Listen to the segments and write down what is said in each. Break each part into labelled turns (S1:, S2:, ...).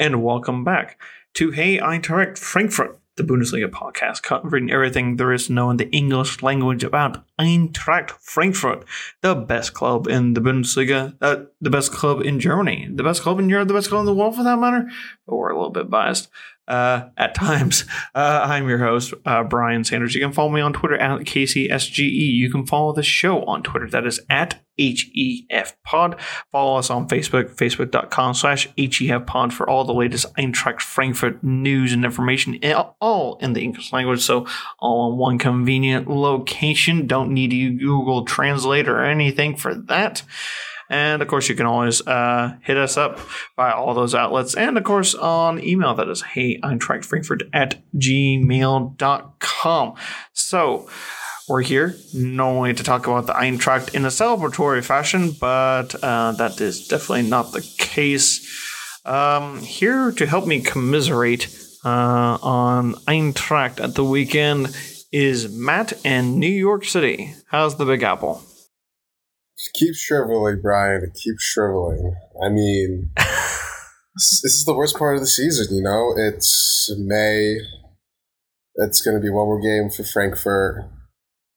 S1: and welcome back to Hey Eintracht Frankfurt, the Bundesliga podcast covering everything there is to know in the English language about Eintracht Frankfurt, the best club in the Bundesliga, uh, the best club in Germany, the best club in Europe, the best club in the world for that matter. But we're a little bit biased uh, at times. Uh, I'm your host, uh, Brian Sanders. You can follow me on Twitter at KCSGE. You can follow the show on Twitter. That is at HEF Pod. Follow us on Facebook, facebook.com slash HEF Pod for all the latest Eintracht Frankfurt news and information, all in the English language. So all in one convenient location. Don't need to Google Translate or anything for that. And of course, you can always uh, hit us up by all those outlets. And of course, on email, that is hey, Frankfurt at gmail.com. So, we're here normally to talk about the Eintracht in a celebratory fashion, but uh, that is definitely not the case. Um, here to help me commiserate uh, on Eintracht at the weekend is Matt in New York City. How's the Big Apple?
S2: Keep shriveling, Brian. Keep shriveling. I mean, this, this is the worst part of the season. You know, it's May. It's going to be one more game for Frankfurt.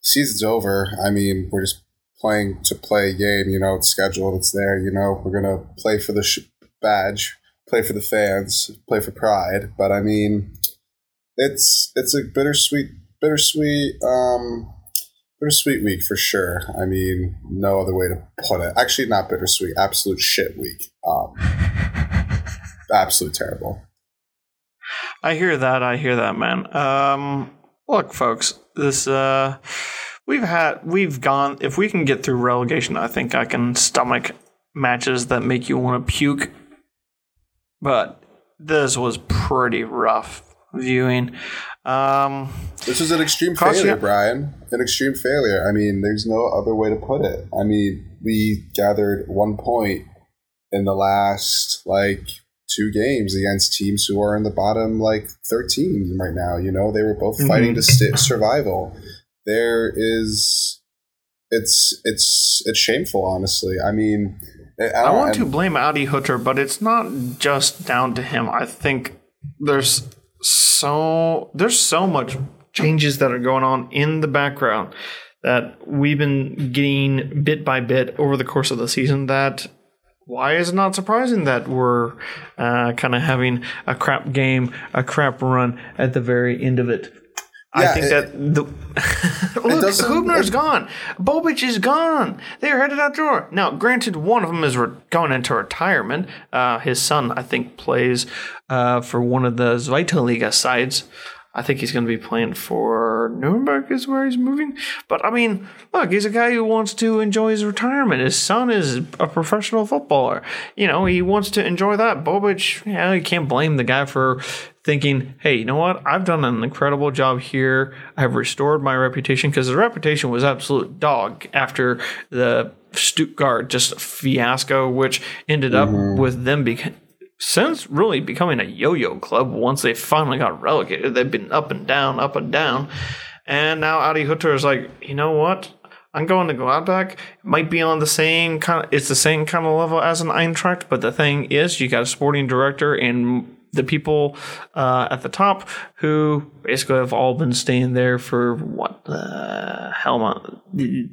S2: Season's over. I mean, we're just playing to play a game. You know, it's scheduled. It's there. You know, we're going to play for the sh- badge, play for the fans, play for pride. But I mean, it's it's a bittersweet, bittersweet. Um, bittersweet week for sure. I mean, no other way to put it. Actually, not bittersweet. Absolute shit week. Um, absolute terrible.
S1: I hear that. I hear that, man. Um, look, folks, this uh, we've had we've gone. If we can get through relegation, I think I can stomach matches that make you want to puke. But this was pretty rough viewing. Um,
S2: this is an extreme failure, Brian. An extreme failure. I mean, there's no other way to put it. I mean, we gathered one point in the last like two games against teams who are in the bottom like 13 right now. You know, they were both mm-hmm. fighting to st- survival. There is, it's it's it's shameful, honestly. I mean,
S1: I, I want to blame Adi Hutter, but it's not just down to him. I think there's so there's so much changes that are going on in the background that we've been getting bit by bit over the course of the season that why is it not surprising that we're uh, kind of having a crap game, a crap run at the very end of it? Yeah, I think it, that the look, Hubner's gone, Bobic is gone. They're headed out the door. Now, granted, one of them is re- going into retirement. Uh, his son, I think, plays uh, for one of the Zweite sides. I think he's going to be playing for Nuremberg, is where he's moving. But I mean, look, he's a guy who wants to enjoy his retirement. His son is a professional footballer. You know, he wants to enjoy that. Bobic, yeah, you can't blame the guy for thinking, hey, you know what? I've done an incredible job here. I've restored my reputation because the reputation was absolute dog after the Stuttgart just fiasco, which ended up mm-hmm. with them becoming since really becoming a yo-yo club once they finally got relegated. They've been up and down, up and down. And now Adi Hutter is like, you know what? I'm going to Gladbach. It might be on the same kind of, it's the same kind of level as an Eintracht, but the thing is, you got a sporting director and the people uh, at the top who basically have all been staying there for what the hell?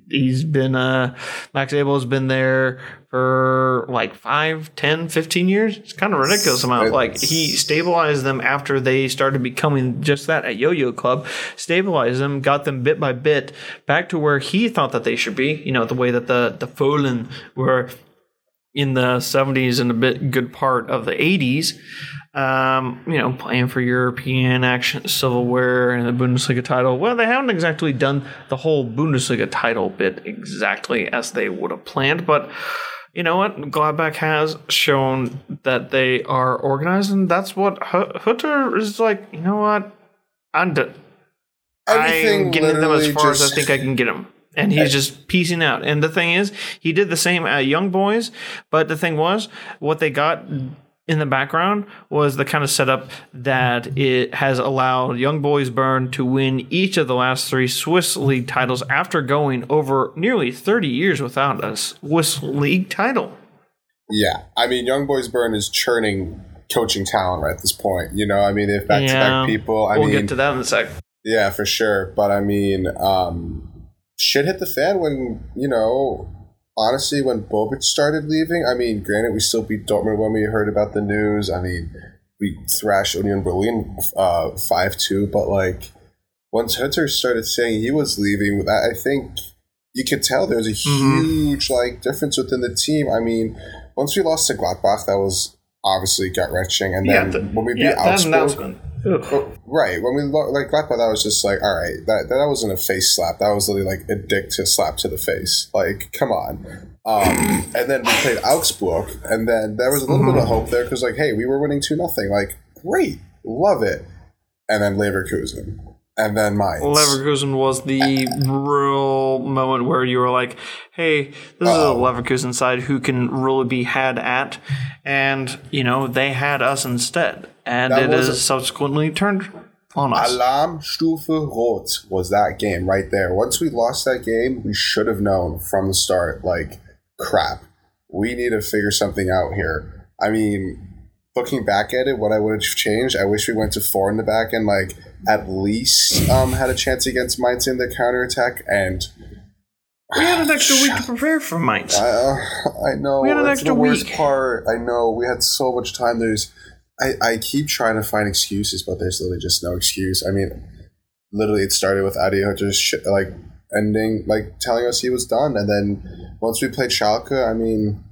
S1: He's been uh, Max Eberl has been there for like 5, 10, 15 years. It's kind of ridiculous amount. Like he stabilized them after they started becoming just that at yo-yo club. Stabilized them, got them bit by bit back to where he thought that they should be. You know the way that the the Fohlen were in the 70s and a bit good part of the 80s um, you know, playing for European action silverware and the Bundesliga title. Well, they haven't exactly done the whole Bundesliga title bit exactly as they would have planned, but you know what? Gladbach has shown that they are organized, and that's what Hutter is like. You know what? I'm done. I'm getting them as far just... as I think I can get them and he's just piecing out. And the thing is, he did the same at Young Boys, but the thing was, what they got in the background was the kind of setup that it has allowed Young Boys Bern to win each of the last three Swiss League titles after going over nearly 30 years without a Swiss League title.
S2: Yeah, I mean, Young Boys Bern is churning coaching talent right at this point. You know, I mean, if back to back people, I
S1: we'll
S2: mean,
S1: get to that in a sec.
S2: Yeah, for sure. But I mean, um, shit hit the fan when you know. Honestly, when Bobic started leaving, I mean, granted, we still beat Dortmund when we heard about the news. I mean, we thrashed Union Berlin uh, five two, but like once Hutter started saying he was leaving, I think you could tell there was a mm-hmm. huge like difference within the team. I mean, once we lost to Gladbach, that was obviously gut wrenching, and then yeah, the, when we beat yeah, Augsburg, right when we like that was just like all right, that that wasn't a face slap. That was literally like a dick to slap to the face. Like, come on. Um, and then we played Augsburg, and then there was a little mm-hmm. bit of hope there because like, hey, we were winning two nothing. Like, great, love it. And then Leverkusen and then Mainz.
S1: Leverkusen was the real moment where you were like, "Hey, this Uh-oh. is a oh. Leverkusen side who can really be had at," and you know they had us instead, and that it is subsequently turned on us.
S2: Alarmstufe Rot was that game right there. Once we lost that game, we should have known from the start, like, crap, we need to figure something out here. I mean, looking back at it, what I would have changed, I wish we went to four in the back and like at least um, had a chance against Mainz in the counterattack and
S1: we had an extra week to prepare for Mainz.
S2: I, uh, I know. We had an That's extra the worst week. part. I know. We had so much time. There's, I, I keep trying to find excuses, but there's literally just no excuse. I mean, literally, it started with Adi just sh- like ending, like telling us he was done, and then once we played Schalke, I mean,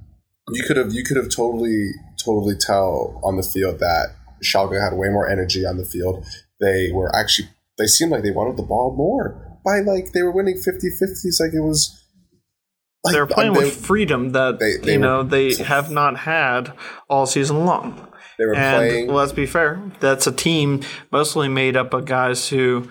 S2: you could have you could have totally totally tell on the field that Schalke had way more energy on the field. They were actually they seemed like they wanted the ball more by like they were winning 50-50s like it was
S1: like, they're playing they, with freedom that they, they you know were, they have not had all season long.
S2: They were and playing.
S1: Let's be fair. That's a team mostly made up of guys who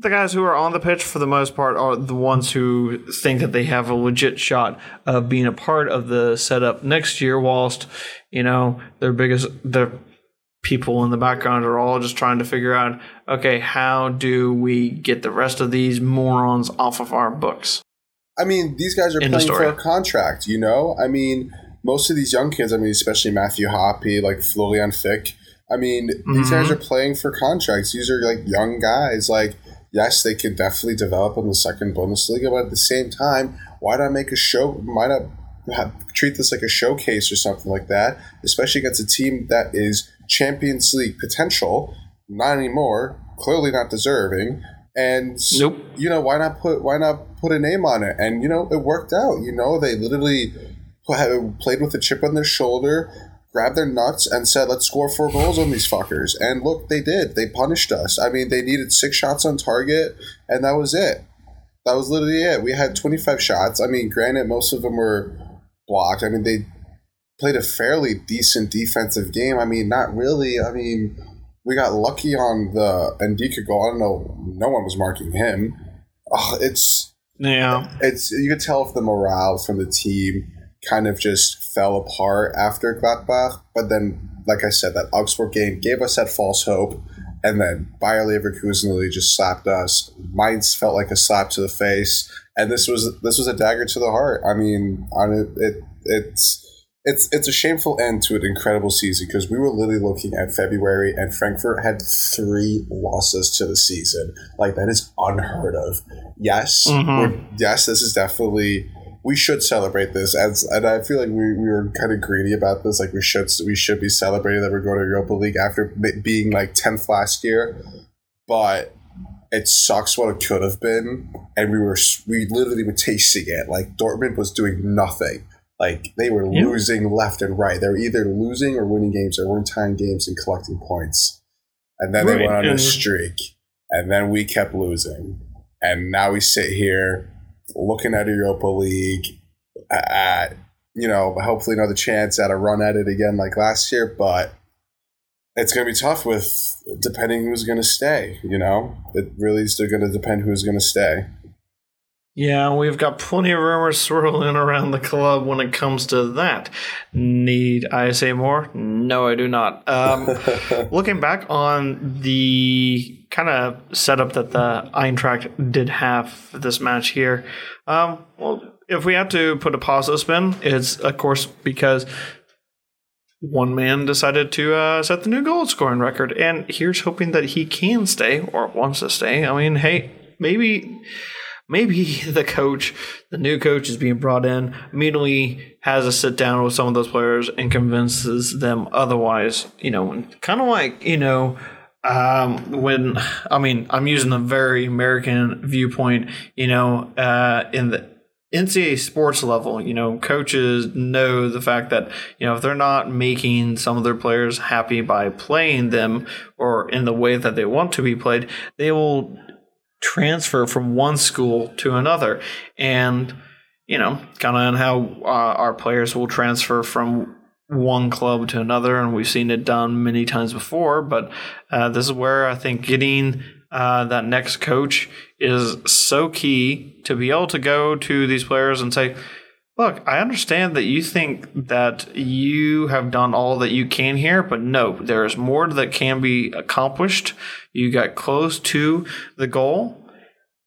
S1: the guys who are on the pitch for the most part are the ones who think that they have a legit shot of being a part of the setup next year whilst you know their biggest the people in the background are all just trying to figure out okay how do we get the rest of these morons off of our books
S2: i mean these guys are in playing for a contract you know i mean most of these young kids i mean especially matthew hoppe like florian flick I mean, mm-hmm. these guys mm-hmm. are playing for contracts. These are like young guys. Like, yes, they can definitely develop in the second Bundesliga, but at the same time, why not make a show? Why not have, treat this like a showcase or something like that? Especially against a team that is Champions League potential, not anymore, clearly not deserving. And
S1: nope.
S2: you know why not put why not put a name on it? And you know it worked out. You know they literally played with a chip on their shoulder grabbed their nuts and said, let's score four goals on these fuckers. And look, they did. They punished us. I mean, they needed six shots on target, and that was it. That was literally it. We had 25 shots. I mean, granted, most of them were blocked. I mean, they played a fairly decent defensive game. I mean, not really. I mean, we got lucky on the Ndicka goal. I don't know. No one was marking him. it's
S1: yeah.
S2: It's you could tell if the morale from the team kind of just fell apart after Gladbach. But then, like I said, that Augsburg game gave us that false hope. And then Bayer Leverkusen really just slapped us. Mainz felt like a slap to the face, and this was this was a dagger to the heart. I mean, on it, it it's it's it's a shameful end to an incredible season because we were literally looking at February and Frankfurt had three losses to the season. Like that is unheard of. Yes, mm-hmm. yes, this is definitely we should celebrate this as and I feel like we, we were kind of greedy about this like we should we should be celebrating that we're going to Europa League after being like 10th last year but it sucks what it could have been and we were we literally were tasting it like Dortmund was doing nothing like they were yeah. losing left and right they were either losing or winning games or winning tying games and collecting points and then right. they went on a streak and then we kept losing and now we sit here looking at Europa League, at you know, hopefully another chance at a run at it again like last year, but it's going to be tough with depending who's going to stay. You know, it really is going to depend who's going to stay.
S1: Yeah, we've got plenty of rumors swirling around the club when it comes to that. Need I say more? No, I do not. Um, looking back on the kind of setup that the Eintracht did have for this match here, um, well, if we had to put a positive spin, it's of course because one man decided to uh, set the new goal scoring record, and here's hoping that he can stay or wants to stay. I mean, hey, maybe maybe the coach, the new coach is being brought in, immediately has a sit down with some of those players and convinces them otherwise. You know, kind of like, you know, um, when, I mean, I'm using a very American viewpoint, you know, uh, in the NCAA sports level, you know, coaches know the fact that, you know, if they're not making some of their players happy by playing them or in the way that they want to be played, they will transfer from one school to another. And, you know, kind of on how uh, our players will transfer from one club to another. And we've seen it done many times before. But uh, this is where I think getting uh, that next coach is so key to be able to go to these players and say, Look, I understand that you think that you have done all that you can here, but no, there is more that can be accomplished. You got close to the goal,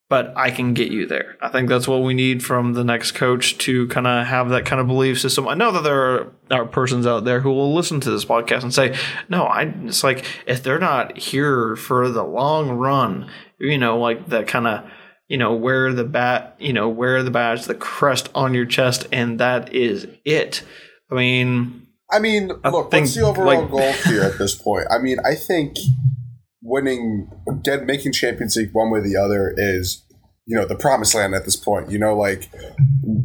S1: but I can get you there. I think that's what we need from the next coach to kind of have that kind of belief system. I know that there are, are persons out there who will listen to this podcast and say, no, I, it's like if they're not here for the long run, you know, like that kind of you know, wear the bat, you know, wear the badge, the crest on your chest, and that is it. I mean,
S2: I mean, I look, what's the overall like, goal here at this point? I mean, I think winning, get making Champions League one way or the other is, you know, the promised land at this point. You know, like,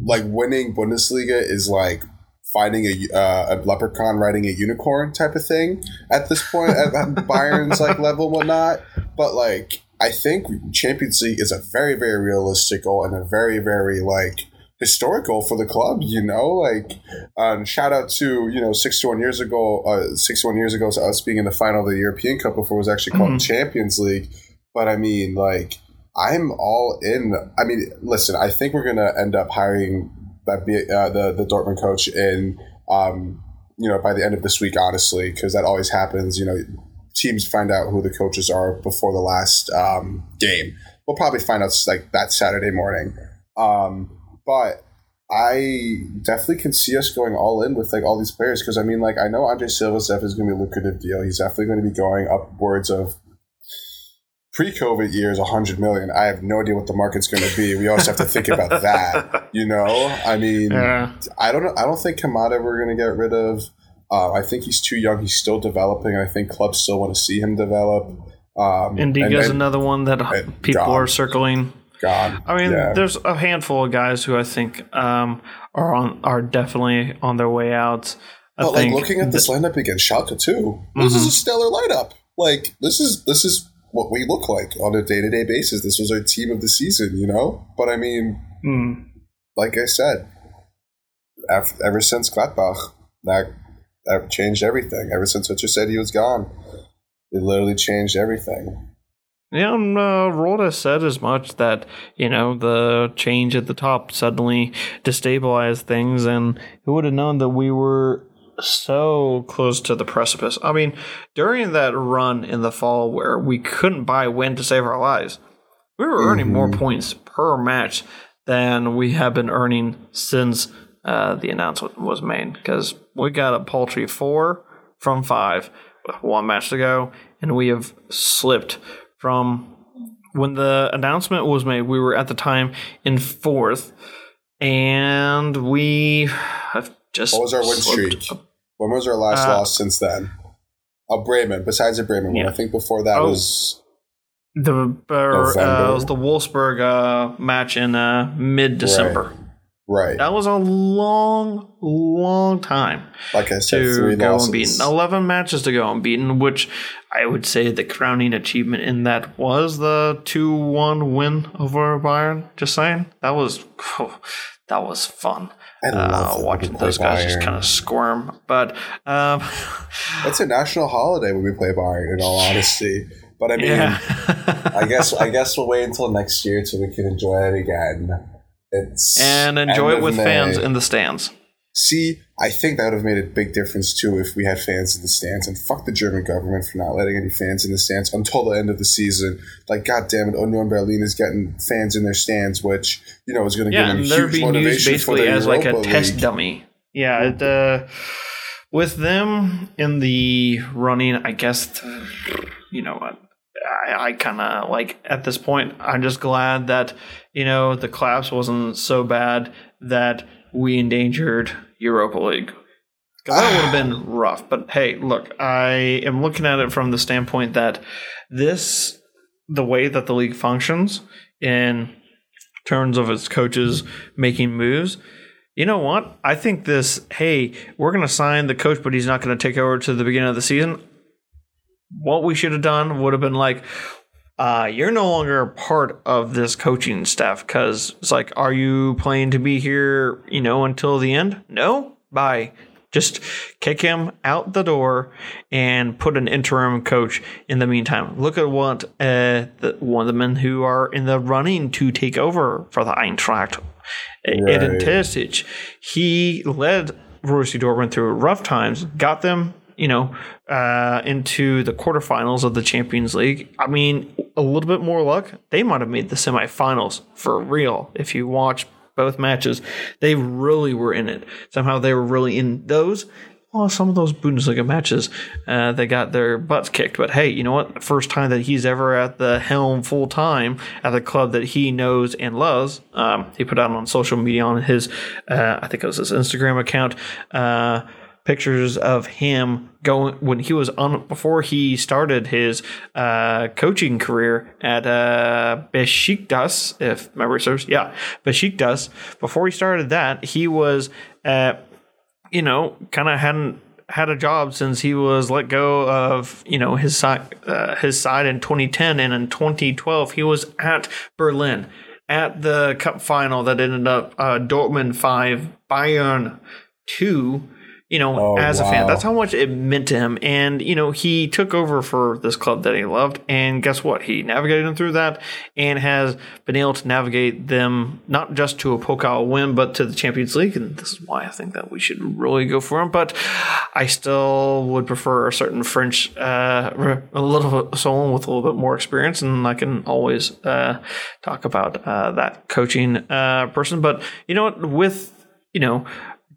S2: like winning Bundesliga is like finding a, uh, a leprechaun riding a unicorn type of thing at this point at, at Bayern's like level and whatnot. But like I think Champions League is a very, very realistic goal and a very, very like historical for the club. You know, like um, shout out to you know sixty one years ago, uh, sixty one years ago to us being in the final of the European Cup before it was actually called mm-hmm. Champions League. But I mean, like I'm all in. I mean, listen, I think we're gonna end up hiring that be, uh, the the Dortmund coach in. Um, you know, by the end of this week, honestly, because that always happens. You know, teams find out who the coaches are before the last um, game. We'll probably find out like that Saturday morning. Um, but I definitely can see us going all in with like all these players because I mean, like I know Andre Silva's definitely is going to be a lucrative deal. He's definitely going to be going upwards of pre-COVID years, a hundred million. I have no idea what the market's going to be. We always have to think about that. You know, I mean, yeah. I don't. I don't think Kamada we're going to get rid of. Uh, I think he's too young. He's still developing. I think clubs still want to see him develop. Um,
S1: Ndicka's and, another one that people gone. are circling.
S2: God,
S1: I mean, yeah. there's a handful of guys who I think um, are on are definitely on their way out. I
S2: but like looking at this lineup against Schalke too, this mm-hmm. is a stellar lineup. Like this is this is what we look like on a day to day basis. This was our team of the season, you know. But I mean, mm. like I said, ever since Gladbach, that that changed everything. Ever since Hütter said he was gone, it literally changed everything.
S1: Yeah, and uh, Rode said as much that you know the change at the top suddenly destabilized things, and who would have known that we were so close to the precipice? I mean, during that run in the fall where we couldn't buy win to save our lives, we were earning mm-hmm. more points per match than we have been earning since uh, the announcement was made because we got a paltry four from five with one match to go, and we have slipped from when the announcement was made. We were at the time in fourth, and we have just.
S2: What was our win streak? When was our last uh, loss since then? Oh, Bremen. Besides a Bremen yeah. one, I think before that oh, was
S1: the uh, was the Wolfsburg uh, match in uh, mid December.
S2: Right. Right.
S1: That was a long, long time.
S2: Like I said, to go losses.
S1: unbeaten. Eleven matches to go unbeaten, which I would say the crowning achievement in that was the two-one win over Bayern. Just saying, that was oh, that was fun.
S2: I love
S1: uh, watching those guys Bayern. just kind of squirm. But um,
S2: it's a national holiday when we play Bayern. In all honesty. But I mean, yeah. I guess I guess we'll wait until next year till we can enjoy it again. It's
S1: and enjoy it with May. fans in the stands.
S2: See, I think that would have made a big difference too if we had fans in the stands. And fuck the German government for not letting any fans in the stands until the end of the season. Like, god damn it, Union Berlin is getting fans in their stands, which you know is going to
S1: yeah,
S2: give them huge motivation
S1: basically
S2: for
S1: as
S2: Europa
S1: like a
S2: League.
S1: test dummy. Yeah, it, uh, with them in the running, I guess, you know what? I, I kind of like at this point, I'm just glad that, you know, the collapse wasn't so bad that we endangered Europa League. That would have been rough. But hey, look, I am looking at it from the standpoint that this, the way that the league functions in terms of its coaches making moves, you know what? I think this, hey, we're going to sign the coach, but he's not going to take over to the beginning of the season. What we should have done would have been like, uh, you're no longer part of this coaching staff because it's like, are you planning to be here, you know, until the end? No? Bye. Just kick him out the door and put an interim coach in the meantime. Look at what uh, the, one of the men who are in the running to take over for the Eintracht, right. Edin Terzic. He led Borussia Dortmund through rough times, got them you know, uh, into the quarterfinals of the Champions League. I mean, a little bit more luck, they might have made the semifinals for real. If you watch both matches, they really were in it. Somehow they were really in those. Well, some of those Bundesliga matches, uh, they got their butts kicked. But hey, you know what? First time that he's ever at the helm full time at the club that he knows and loves. Um, he put out on social media on his, uh, I think it was his Instagram account, uh, pictures of him going when he was on before he started his uh, coaching career at uh, Besiktas, if memory serves. Yeah, Besiktas. Before he started that, he was, uh, you know, kind of hadn't had a job since he was let go of you know his side uh, his side in 2010 and in 2012 he was at Berlin at the cup final that ended up uh, Dortmund 5 Bayern 2 you know, oh, as wow. a fan. That's how much it meant to him. And, you know, he took over for this club that he loved. And guess what? He navigated them through that and has been able to navigate them not just to a Pokal win, but to the Champions League. And this is why I think that we should really go for him. But I still would prefer a certain French, uh, a little someone with a little bit more experience. And I can always uh, talk about uh, that coaching uh, person. But, you know what? With, you know,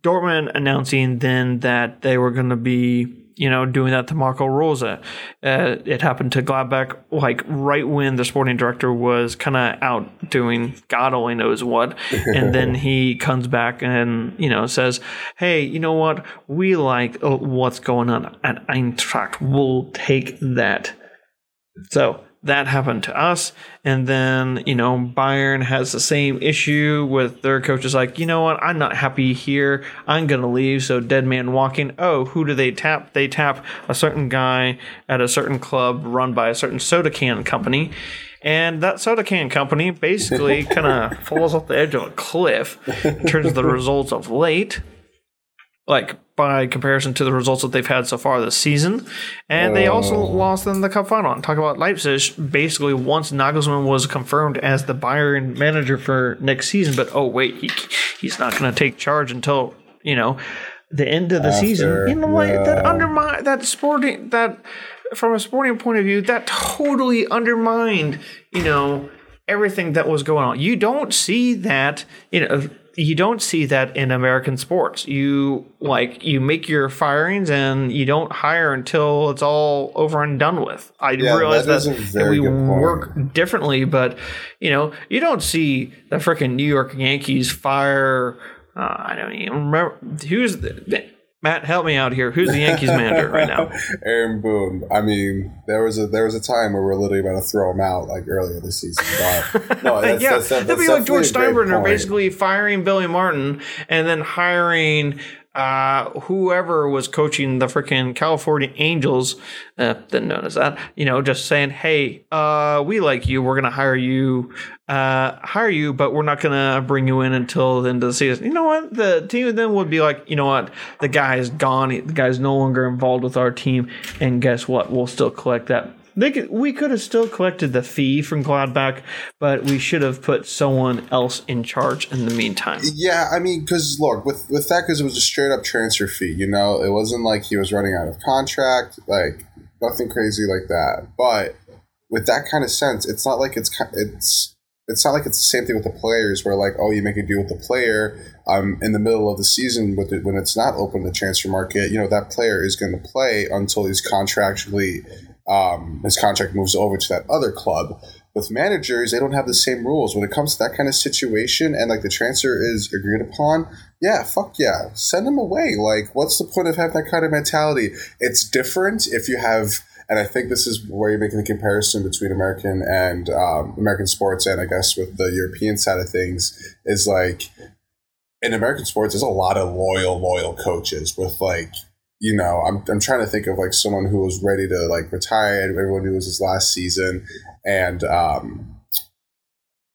S1: Dortmund announcing then that they were going to be, you know, doing that to Marco Rose. Uh, it happened to Gladbach, like right when the sporting director was kind of out doing God only knows what, and then he comes back and you know says, "Hey, you know what? We like uh, what's going on at Eintracht. We'll take that." So that happened to us. And then, you know, Bayern has the same issue with their coaches like, you know what, I'm not happy here. I'm going to leave. So, dead man walking. Oh, who do they tap? They tap a certain guy at a certain club run by a certain soda can company. And that soda can company basically kind of falls off the edge of a cliff in terms of the results of late like by comparison to the results that they've had so far this season. And they also oh. lost in the cup final. Talk about Leipzig. Basically, once Nagelsmann was confirmed as the Bayern manager for next season, but oh wait, he he's not going to take charge until you know the end of the After, season. In a way yeah. that undermine that sporting that from a sporting point of view that totally undermined you know everything that was going on. You don't see that you know you don't see that in American sports. You like you make your firings and you don't hire until it's all over and done with. I yeah, realize that, that we work differently, but you know you don't see the freaking New York Yankees fire. Uh, I don't even remember who's the, Matt, help me out here. Who's the Yankees manager right now?
S2: Aaron Boone. I mean, there was a there was a time where we are literally about to throw him out, like earlier this season. But no, that's,
S1: yeah, that's, that's, that'd be like George Steinbrenner basically firing Billy Martin and then hiring uh, whoever was coaching the freaking California Angels, uh, then known as that, you know, just saying, "Hey, uh, we like you. We're gonna hire you, uh, hire you, but we're not gonna bring you in until the end of the season." You know what? The team then would be like, "You know what? The guy is gone. The guy's no longer involved with our team, and guess what? We'll still collect that they could, we could have still collected the fee from Gladbach, but we should have put someone else in charge in the meantime.
S2: Yeah, I mean, because look, with with that, because it was a straight up transfer fee. You know, it wasn't like he was running out of contract, like nothing crazy like that. But with that kind of sense, it's not like it's it's it's not like it's the same thing with the players where like oh you make a deal with the player um in the middle of the season with it when it's not open the transfer market you know that player is going to play until he's contractually um his contract moves over to that other club. With managers they don't have the same rules. When it comes to that kind of situation and like the transfer is agreed upon yeah fuck yeah. Send him away. Like what's the point of having that kind of mentality? It's different if you have and I think this is where you're making the comparison between American and um, American sports, and I guess with the European side of things, is like in American sports, there's a lot of loyal, loyal coaches with like, you know, I'm, I'm trying to think of like someone who was ready to like retire. Everyone knew it was his last season, and um,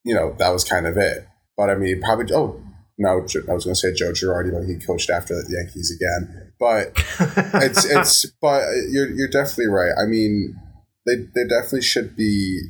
S2: you know that was kind of it. But I mean, probably oh no, I was going to say Joe Girardi, but he coached after the Yankees again. But it's it's but you're you're definitely right. I mean, they they definitely should be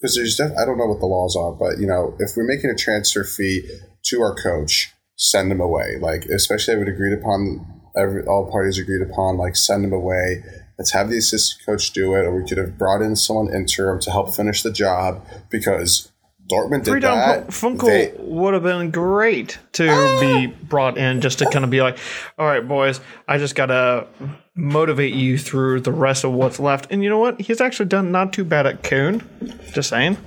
S2: because there's def- I don't know what the laws are, but you know, if we're making a transfer fee to our coach, send him away. Like especially I would agreed upon every all parties agreed upon like send him away. Let's have the assistant coach do it, or we could have brought in someone interim to help finish the job because Dortmund did that.
S1: Funkel they, would have been great to uh, be brought in just to kind of be like, all right, boys, I just got to motivate you through the rest of what's left. And you know what? He's actually done not too bad at Köln. Just saying.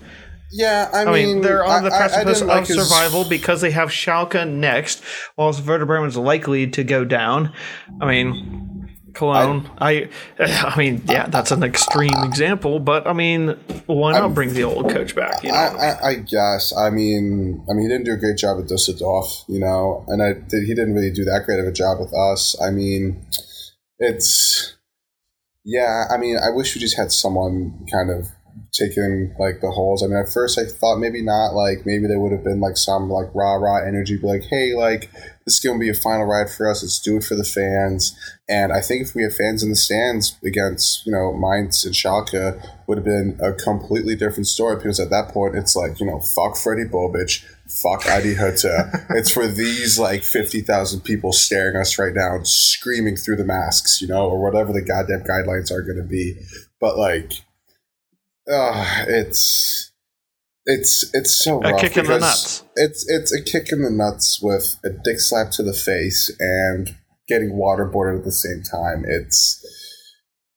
S2: Yeah, I, I mean,
S1: mean, they're on the precipice I, of like survival his... because they have Schalke next, whilst Werder Bremen's likely to go down. I mean, Cologne. I, I, I mean, yeah, that's an extreme example, but I mean, why not I'm, bring the old coach back? You know?
S2: I, guess. I mean, I mean, he didn't do a great job at Dusseldorf, you know, and I did, he didn't really do that great of a job with us. I mean, it's yeah. I mean, I wish we just had someone kind of taking like the holes. I mean, at first I thought maybe not. Like maybe there would have been like some like rah rah energy, like hey, like this is gonna be a final ride for us. Let's do it for the fans. And I think if we had fans in the stands against you know Mainz and Schalke, would have been a completely different story because at that point it's like you know fuck Fredi Bobic. Fuck Adi Hütter. it's for these like 50,000 people staring us right now screaming through the masks, you know, or whatever the goddamn guidelines are going to be. But like, uh, it's it's it's so
S1: a kick in the nuts.
S2: It's it's a kick in the nuts with a dick slap to the face and getting waterboarded at the same time. It's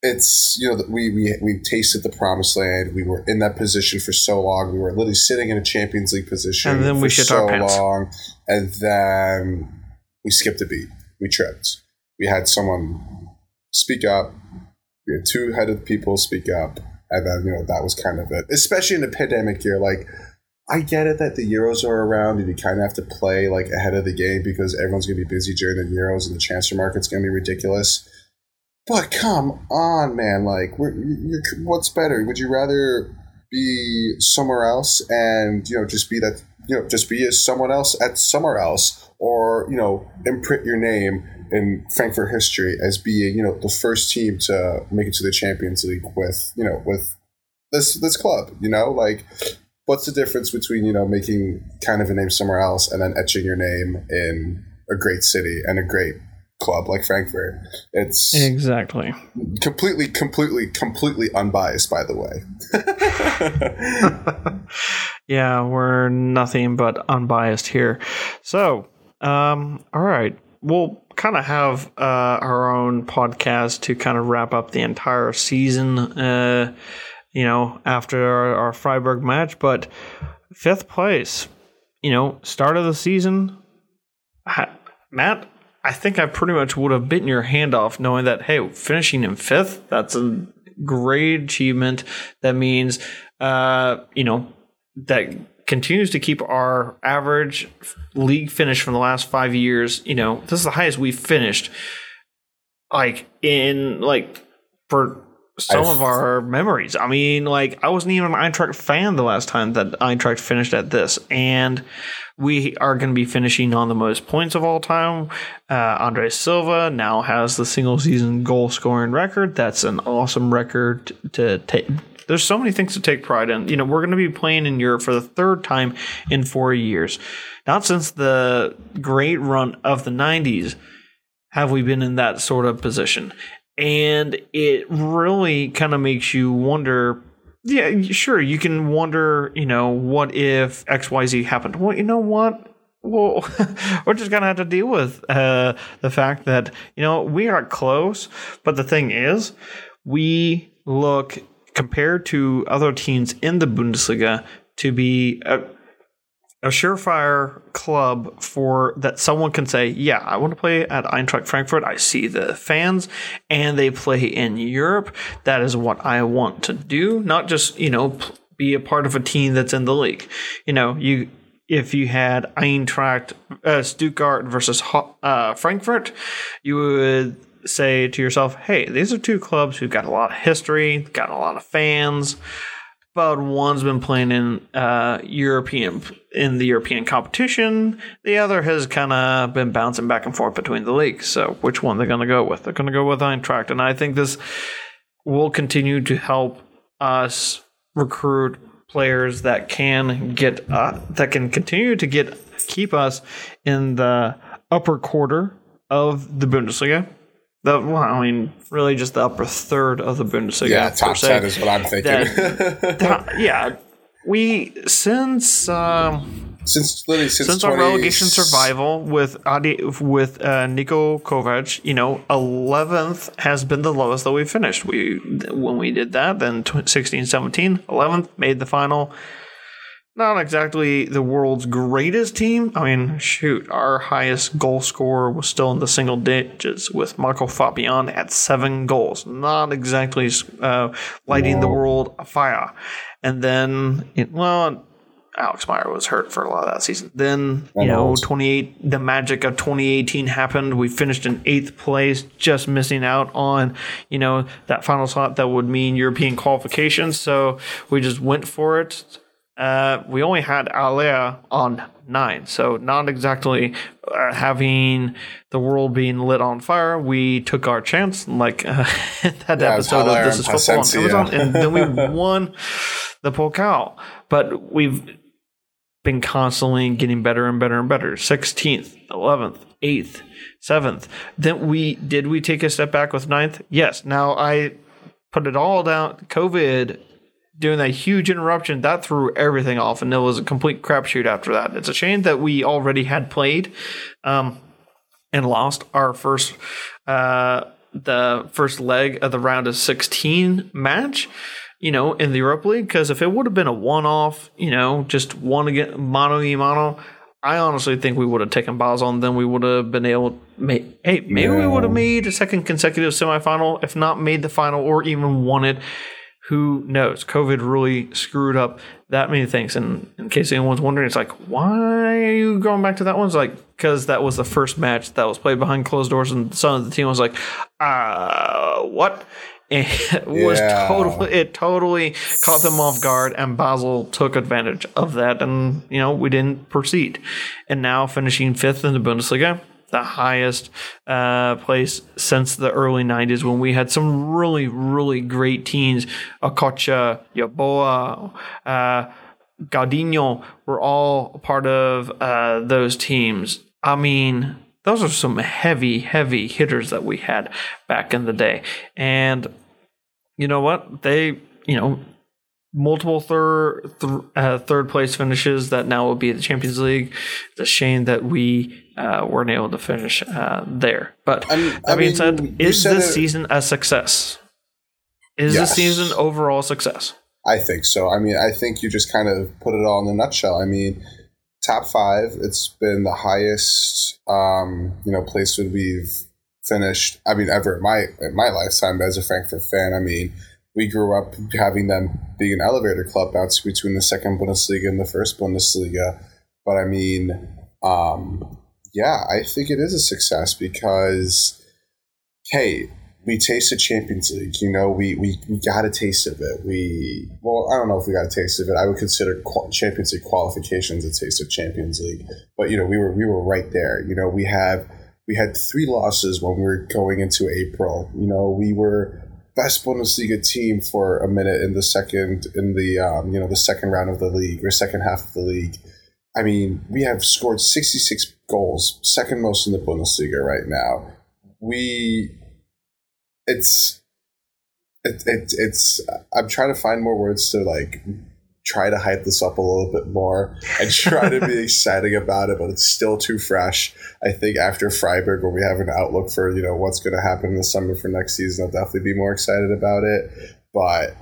S2: it's you know we we we tasted the promised land. We were in that position for so long. We were literally sitting in a Champions League position
S1: and then we
S2: for
S1: so long,
S2: and then we skipped a beat. We tripped. We had someone speak up. We had two headed people speak up and then you know that was kind of it. Especially in a pandemic year, like I get it that the Euros are around and you kind of have to play like ahead of the game because everyone's gonna be busy during the Euros and the transfer market's gonna be ridiculous. But come on, man! Like, what's better? Would you rather be somewhere else and you know just be that you know just be as someone else at somewhere else, or you know imprint your name in Frankfurt history as being, you know, the first team to make it to the Champions League with, you know, with this this club. You know, like what's the difference between you know making kind of a name somewhere else and then etching your name in a great city and a great club like Frankfurt? It's
S1: exactly
S2: completely, completely, completely unbiased. By the way.
S1: yeah, we're nothing but unbiased here. So, um, all right we'll kind of have uh, our own podcast to kind of wrap up the entire season, uh, you know, after our, our Freiburg match. But fifth place, you know, start of the season, Matt, I think I pretty much would have bitten your hand off knowing that, hey, finishing in fifth, that's a great achievement. That means, uh, you know, that continues to keep our average league finish from the last five years. You know, this is the highest we've finished, like in like for some I've, of our memories. I mean, like I wasn't even an Eintracht fan the last time that Eintracht finished at this, and we are going to be finishing on the most points of all time. Uh, Andre Silva now has the single season goal scoring record. That's an awesome record to take there's so many things to take pride in. You know, we're going to be playing in Europe for the third time in four years. Not since the great run of the 90s have we been in that sort of position. And it really kind of makes you wonder Yeah, sure. You can wonder, you know, what if X Y Z happened? Well, you know what? Well, we're just gonna have to deal with uh, the fact that you know we are close, but the thing is, we look compared to other teams in the Bundesliga to be a, a surefire club for that someone can say, yeah, I want to play at Eintracht Frankfurt. I see the fans and they play in Europe. That is what I want to do, not just, you know, be a part of a team that's in the league. You know, you if you had Eintracht uh, Stuttgart versus uh, Frankfurt, you would say to yourself, "Hey, these are two clubs who've got a lot of history, got a lot of fans." But one's been playing in uh, European in the European competition. The other has kind of been bouncing back and forth between the leagues. So, which one they're going to go with? They're going to go with Eintracht, and I think this will continue to help us recruit players that can get uh, that can continue to get keep us in the upper quarter of the Bundesliga. The well, I mean, really, just the upper third of the Bundesliga.
S2: Yeah, top ten is what I'm thinking.
S1: That, yeah, we since. Um,
S2: since literally since,
S1: since
S2: 20...
S1: our relegation survival with Adi with uh, Niko Kovac, you know, eleventh has been the lowest that we finished. We when we did that, then 16, 17, 11th made the final. Not exactly the world's greatest team. I mean, shoot, our highest goal scorer was still in the single digits with Marco Fabian at seven goals. Not exactly uh, lighting Whoa. the world afire. And then, it, well, Alex Meier was hurt for a lot of that season. Then, you know, 28, the magic of 2018 happened. We finished in eighth place, just missing out on, you know, that final slot that would mean European qualifications. So we just went for it. Uh, we only had Haller on nine, so not exactly uh, having the world being lit on fire. We took our chance, like uh, that yeah, episode of This Is Football on Amazon, and then we won the Pokal. But we've been constantly getting better and better and better. 16th, 11th, 8th, 7th. Then we did we take a step back with 9th? Yes. Now I put it all down. COVID doing that huge interruption that threw everything off, and it was a complete crapshoot after that. It's a shame that we already had played um, and lost our first. Uh, the first leg of the round of 16 match you know, in the Europa League. Because if it would have been a one off, you know, just one again, mano y mano, I honestly think we would have taken balls on then we would have been able. Hey, maybe yeah. we would have made a second consecutive semifinal, if not made the final or even won it. Who knows? COVID really screwed up that many things. And in case anyone's wondering, it's like, why are you going back to that one? It's like, because that was the first match that was played behind closed doors, and some of the team was like, uh, what? it was yeah. totally it totally caught them off guard and Basel took advantage of that and you know we didn't proceed and now finishing fifth in the Bundesliga the highest uh, place since the early 90s when we had some really really great teams Okocha, Yeboah uh, Gaudino were all part of uh, those teams I mean those are some heavy, heavy hitters that we had back in the day. And you know what? They, you know, multiple third th- uh, third place finishes that now will be at the Champions League. It's a shame that we uh, weren't able to finish uh, there. But I that I being mean, said, is said this it, season a success? Is yes. this season overall success?
S2: I think so. I mean, I think you just kind of put it all in a nutshell. I mean, top five. It's been the highest, um, you know, place that we've finished. I mean, ever in my in my lifetime as a Frankfurt fan. I mean, we grew up having them being an elevator club bouncing between the second Bundesliga and the first Bundesliga. But I mean, um, yeah, I think it is a success because, hey, we tasted Champions League. You know, we, we, we got a taste of it. We well, I don't know if we got a taste of it. I would consider Champions League qualifications a taste of Champions League. But you know, we were we were right there. You know, we have we had three losses when we were going into April. You know, we were best Bundesliga team for a minute in the second in the um, you know the second round of the league or second half of the league. I mean, we have scored 66 goals, second most in the Bundesliga right now. We it's it, it, it's I'm trying to find more words to like try to hype this up a little bit more and try to be exciting about it, but it's still too fresh. I think after Freiburg, where we have an outlook for you know what's going to happen in the summer for next season, I'll definitely be more excited about it. But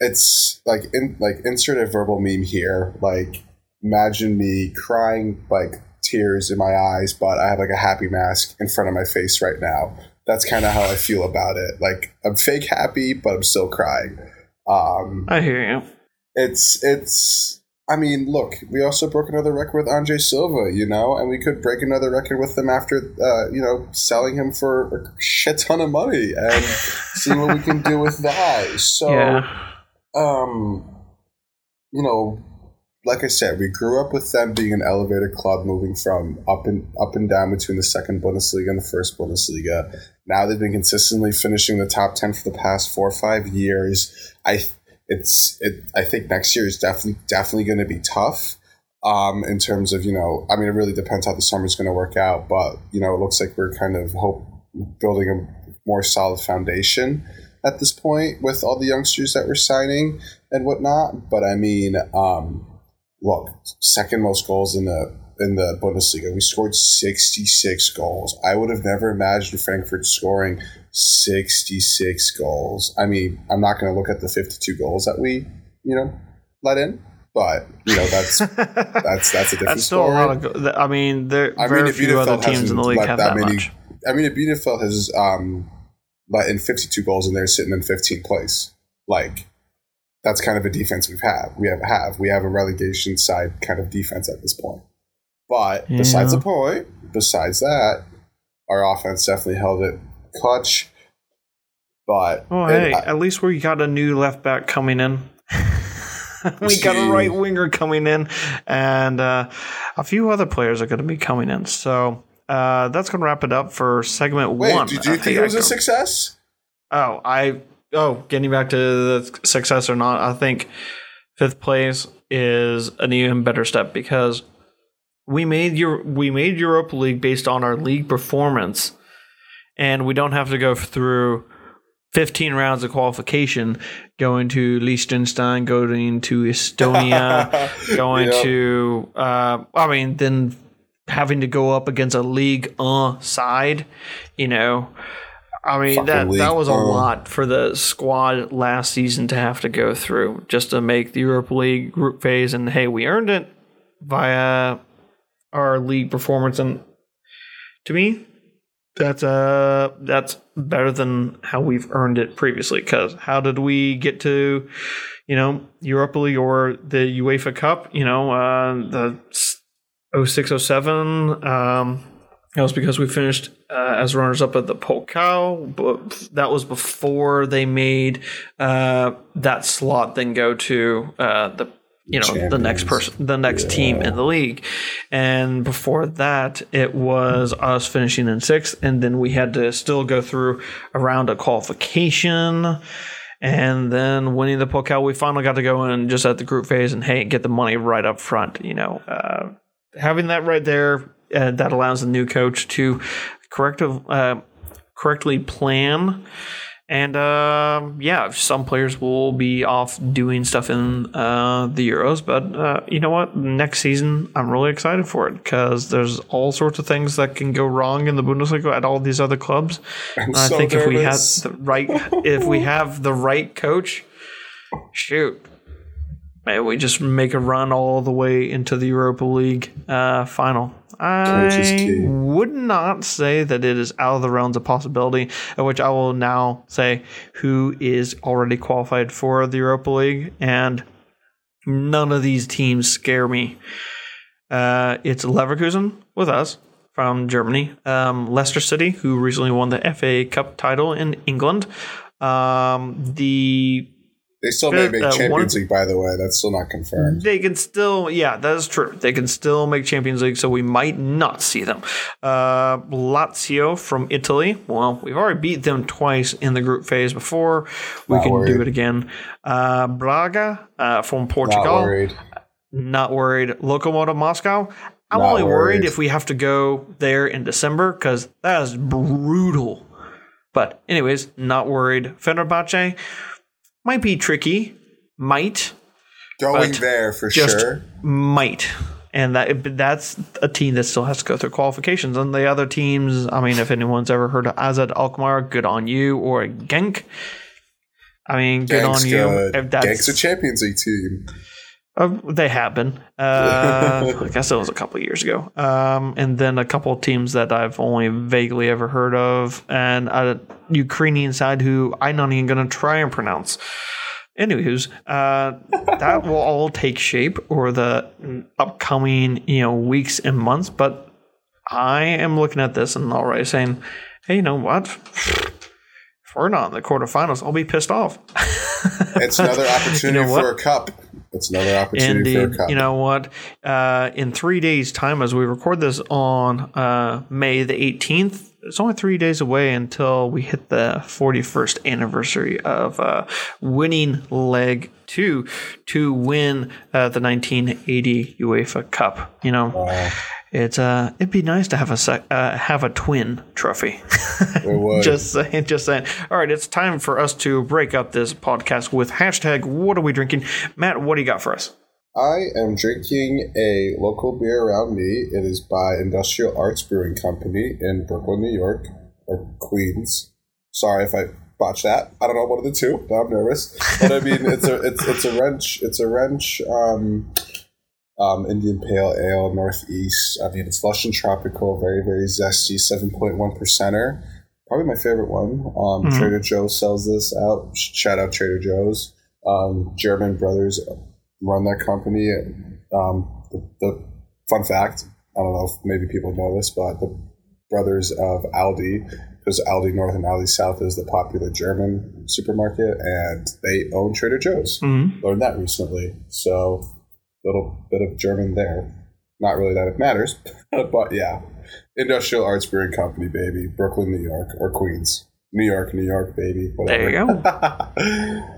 S2: it's like in like insert a verbal meme here. Like imagine me crying like tears in my eyes, but I have like a happy mask in front of my face right now. That's kind of how I feel about it. Like I'm fake happy, but I'm still crying. Um,
S1: I hear you.
S2: It's it's. I mean, look, we also broke another record with Andre Silva, you know, and we could break another record with him after, uh, you know, selling him for a shit ton of money and see what we can do with that. So,
S1: Yeah.
S2: um, you know, like I said, we grew up with them being an elevated club, moving from up and up and down between the second Bundesliga and the first Bundesliga. Now they've been consistently finishing the top ten for the past four or five years. I it's it. I think next year is definitely definitely going to be tough. Um, in terms of you know, I mean, it really depends how the summer is going to work out, but you know, it looks like we're kind of hope building a more solid foundation at this point with all the youngsters that we're signing and whatnot. But I mean, um, look, second most goals in the in the Bundesliga. We scored 66 goals. I would have never imagined Frankfurt scoring 66 goals. I mean, I'm not going to look at the 52 goals that we, you know, let in, but you know that's that's that's a different
S1: That's still
S2: story.
S1: a lot of. Go- I mean, there
S2: I
S1: very
S2: mean,
S1: few other teams in the league have
S2: that
S1: that,
S2: many-
S1: much.
S2: I mean, if Bielefeld has um, let in 52 goals and they're sitting in 15th place, like that's kind of a defense we've had. We have have we have a relegation side kind of defense at this point. But besides
S1: Yeah.
S2: the point, besides that, our offense definitely held it clutch. But
S1: Oh, hey,
S2: I-
S1: at least we got a new left back coming in. we got a right winger coming in, and uh, a few other players are going to be coming in. So uh, that's going to wrap it up for segment
S2: wait,
S1: one.
S2: did you think it was a success?
S1: Oh, I oh, getting back to the success or not, I think fifth place is an even better step because we made your we made Europa League based on our league performance, and we don't have to go through. 15 rounds of qualification going to Liechtenstein, going to Estonia, going
S2: Yep.
S1: to, uh, I mean, then having to go up against a league uh side, you know. I mean
S2: Fucking
S1: that
S2: League
S1: that was a
S2: uh.
S1: lot for the squad last season to have to go through just to make the Europa League group phase, and hey, we earned it via our league performance, and to me, that's uh that's better than how we've earned it previously. Because how did we get to, you know, Europa League or the UEFA Cup? You know, uh, the 0607 um that was because we finished uh, as runners up at the Pokal, but that was before they made uh, that slot then go to uh, the you know the next person, the next team in the league, and before that it was us finishing in sixth, and then we had to still go through a round of qualification. And then winning the Pokal, we finally got to go in just at the group phase and hey, get the money right up front. You know, uh, having that right there uh, that allows the new coach to corrective uh, correctly plan and um yeah some players will be off doing stuff in uh, the euros but uh, you know what? Next season i'm really excited for it because there's all sorts of things that can go wrong in the bundesliga at all these other clubs. I
S2: so
S1: think if we have the right if we have the right coach shoot Maybe we just make a run all the way into the Europa League uh, final. I would not say that it is out of the realms of possibility, at which I will now say who is already qualified for the Europa League, and none of these teams scare me. Uh, it's Leverkusen with us from Germany, um, Leicester City, who recently won the FA Cup title in England. Um, the
S2: They still may make
S1: Uh, one-
S2: Champions League, by the way. That's still not confirmed.
S1: they can still, yeah, that is true. They can still make Champions League, so we might not see them. Uh, Lazio from Italy. Well, we've already beat them twice in the group phase before. We
S2: Not
S1: can do it again. Uh, Braga uh, from
S2: Not
S1: Portugal.
S2: worried.
S1: Not worried. Lokomotiv Moscow. I'm
S2: Not
S1: only worried
S2: worried.
S1: if we have to go there in December because that is brutal. But anyways, not worried. Fenerbahce might be tricky. Might
S2: Going there for sure.
S1: might. And that that's a team that still has to go through qualifications. And the other teams, I mean, if anyone's ever heard of AZ Alkmaar, good on you, or Genk. I mean, good
S2: Gank's
S1: on you.
S2: good.
S1: If that's,
S2: Gank's a Champions League team.
S1: Uh, they have been. Uh, I guess it was a couple of years ago. Um, and then a couple of teams that I've only vaguely ever heard of, and a Ukrainian side who I'm not even going to try and pronounce. Anywho's, uh, that will all take shape over the upcoming you know weeks and months. But I am looking at this and already saying, hey, you know what? We're not in the quarterfinals, I'll be pissed off.
S2: It's another opportunity
S1: You know
S2: for a cup. It's another opportunity
S1: Indeed.
S2: for a cup.
S1: You know what? Uh, in three days' time, as we record this on uh, May the 18th, it's only three days away until we hit the 41st anniversary of uh, winning leg two to win uh, the 1980 UEFA Cup. You know,
S2: Wow.
S1: It's uh, it'd be nice to have a sec- uh, have a twin trophy.
S2: It would.
S1: just saying, just saying. All right, it's time for us to break up this podcast with hashtag What are we drinking? Matt, what do you got for us?
S2: I am drinking a local beer around me. It is by Industrial Arts Brewing Company in Brooklyn, New York, or Queens. Sorry if I botched that. I don't know one of the two. But I'm nervous. But I mean, it's a it's it's a wrench. It's a wrench. Um, um, Indian Pale Ale Northeast. I mean, it's lush and tropical, very very zesty, seven point one percenter. Probably my favorite one. Um,
S1: Mhm.
S2: Trader Joe's sells this out. Shout out Trader Joe's. Um, German brothers run that company. Um, the, the fun fact, I don't know if maybe people know this, but the brothers of Aldi, because Aldi North and Aldi South is the popular German supermarket, and they own Trader Joe's.
S1: Mm-hmm.
S2: Learned that recently, so little bit of German there. Not really that it matters, but yeah. Industrial Arts Brewing Company, baby. Brooklyn, New York, or Queens. New York, New York, baby. Whatever.
S1: There you go.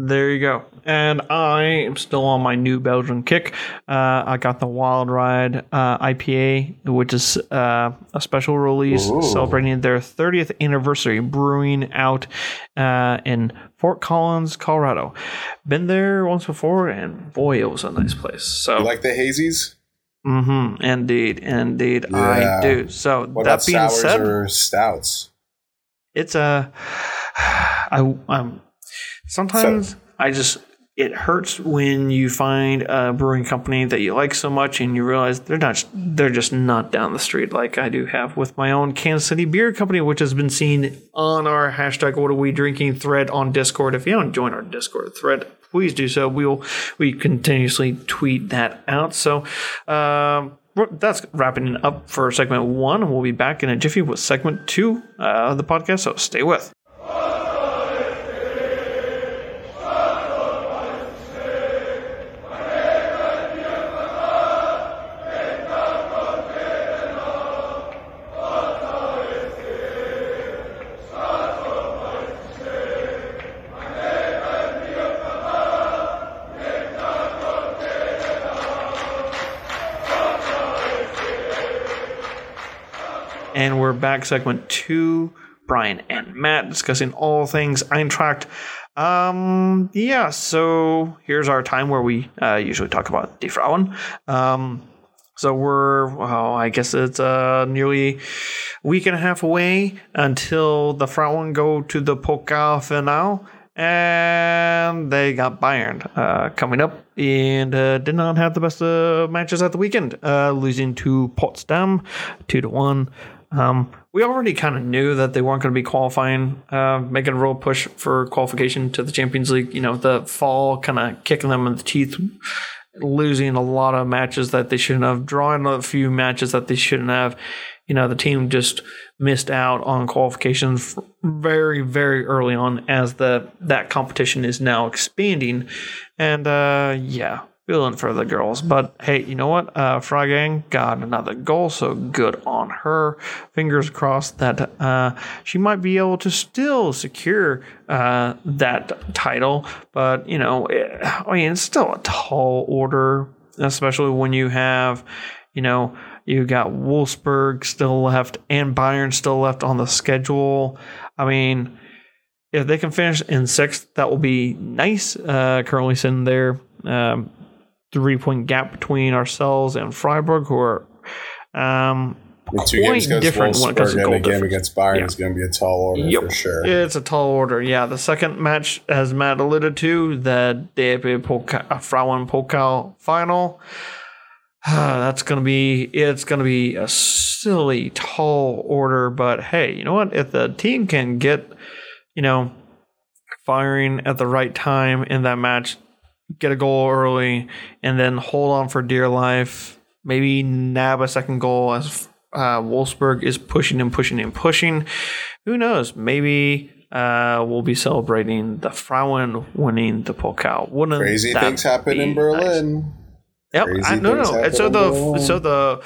S1: There you go. And I am still on my new Belgian kick. Uh, I got the Wild Ride uh, IPA, which is uh, a special release
S2: Ooh.
S1: celebrating their 30th anniversary, brewing out uh, in Fort Collins, Colorado. Been there once before, and boy, it was a nice place. So,
S2: you like the hazies?
S1: mm-hmm, indeed, indeed,
S2: Yeah.
S1: I do. So
S2: What
S1: that
S2: about
S1: being
S2: sours
S1: said,
S2: or stouts?
S1: it's a I um sometimes I just it hurts when you find a brewing company that you like so much and you realize they're not they're just not down the street like I do have with my own Kansas City Beer Company, which has been seen on our hashtag What Are We Drinking thread on Discord. If you don't join our Discord thread, please do so. We'll we continuously tweet that out. So. Um, that's wrapping up for segment one, we'll be back in a jiffy with segment two uh, of the podcast. So stay with. We're back, segment two. Brian and Matt discussing all things Eintracht. Um, yeah, so here's our time where we uh, usually talk about Die Frauen. Um, so we're, well, I guess it's uh, nearly a week and a half away until the Frauen go to the Pokal final. And they got Bayern uh, coming up and uh, did not have the best uh, matches at the weekend, uh, losing to Potsdam 2 to 1. Um, we already kind of knew that they weren't going to be qualifying, uh, making a real push for qualification to the Champions League. You know, the fall kind of kicking them in the teeth, losing a lot of matches that they shouldn't have, drawing a few matches that they shouldn't have. You know, the team just missed out on qualifications very, very early on as the that competition is now expanding. And uh, yeah, feeling for the girls. But hey, you know what? Uh, Freigang got another goal, so good on her. Fingers crossed that uh, she might be able to still secure uh, that title. But you know, it, I mean, it's still a tall order, especially when you have, you know, You got Wolfsburg still left and Bayern still left on the schedule. I mean, if they can finish in sixth, that will be nice. Uh, currently sitting there, um, three point gap between ourselves and Freiburg, who are um,
S2: two games against different Wolfsburg when it comes to goal and a game against Bayern yeah. is going to be a tall order yep. for sure.
S1: It's a tall order. Yeah, the second match, as Matt alluded to, the DFB Pokal, uh, Frauen Pokal final. that's gonna be it's gonna be a silly tall order, but hey, you know what? If the team can get, you know, firing at the right time in that match, get a goal early, and then hold on for dear life, maybe nab a second goal as uh, Wolfsburg is pushing and pushing and pushing. Who knows? Maybe uh, we'll be celebrating the Frauen winning the Pokal.
S2: Wouldn't Crazy things happen in Berlin.
S1: Nice? Yep, I, no, no. So the so the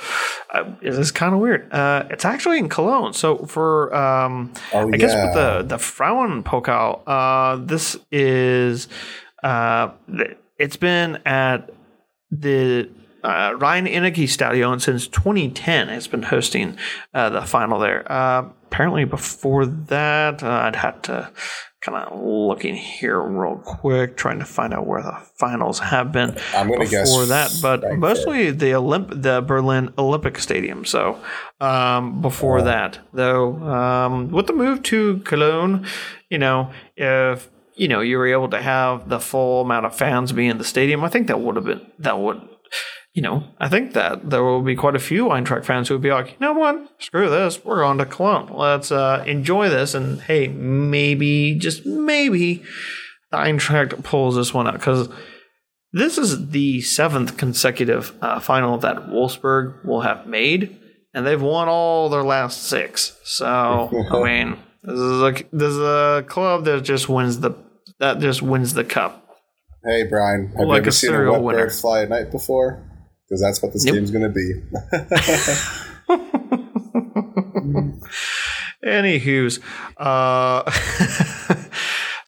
S1: uh, it's kind of weird. Uh, it's actually in Cologne. So for um, oh, I guess with the the Frauen Pokal, uh, this is uh, it's been at the uh, Rhein-Energiestadion since 2010 has been hosting uh, the final there. Uh, apparently, before that, uh, I'd have to kind of looking here real quick, trying to find out where the finals have been I'm before guess that, but right mostly the Olymp- the Berlin Olympic Stadium. So um, before oh. that, though, um, with the move to Cologne, you know, if you know you were able to have the full amount of fans be in the stadium, I think that would have been that would you know, I think that there will be quite a few Eintracht fans who would be like, you know what, screw this, we're on to Cologne. Let's uh, enjoy this, and hey, maybe, just maybe, the Eintracht pulls this one out because this is the seventh consecutive uh, final that Wolfsburg will have made, and they've won all their last six. So, I mean, this is a this is a club that just wins the that just wins the cup.
S2: Hey Brian, have like you ever seen a wet bird fly at night before? because that's what this yep. game's going to be.
S1: Anywho's, uh,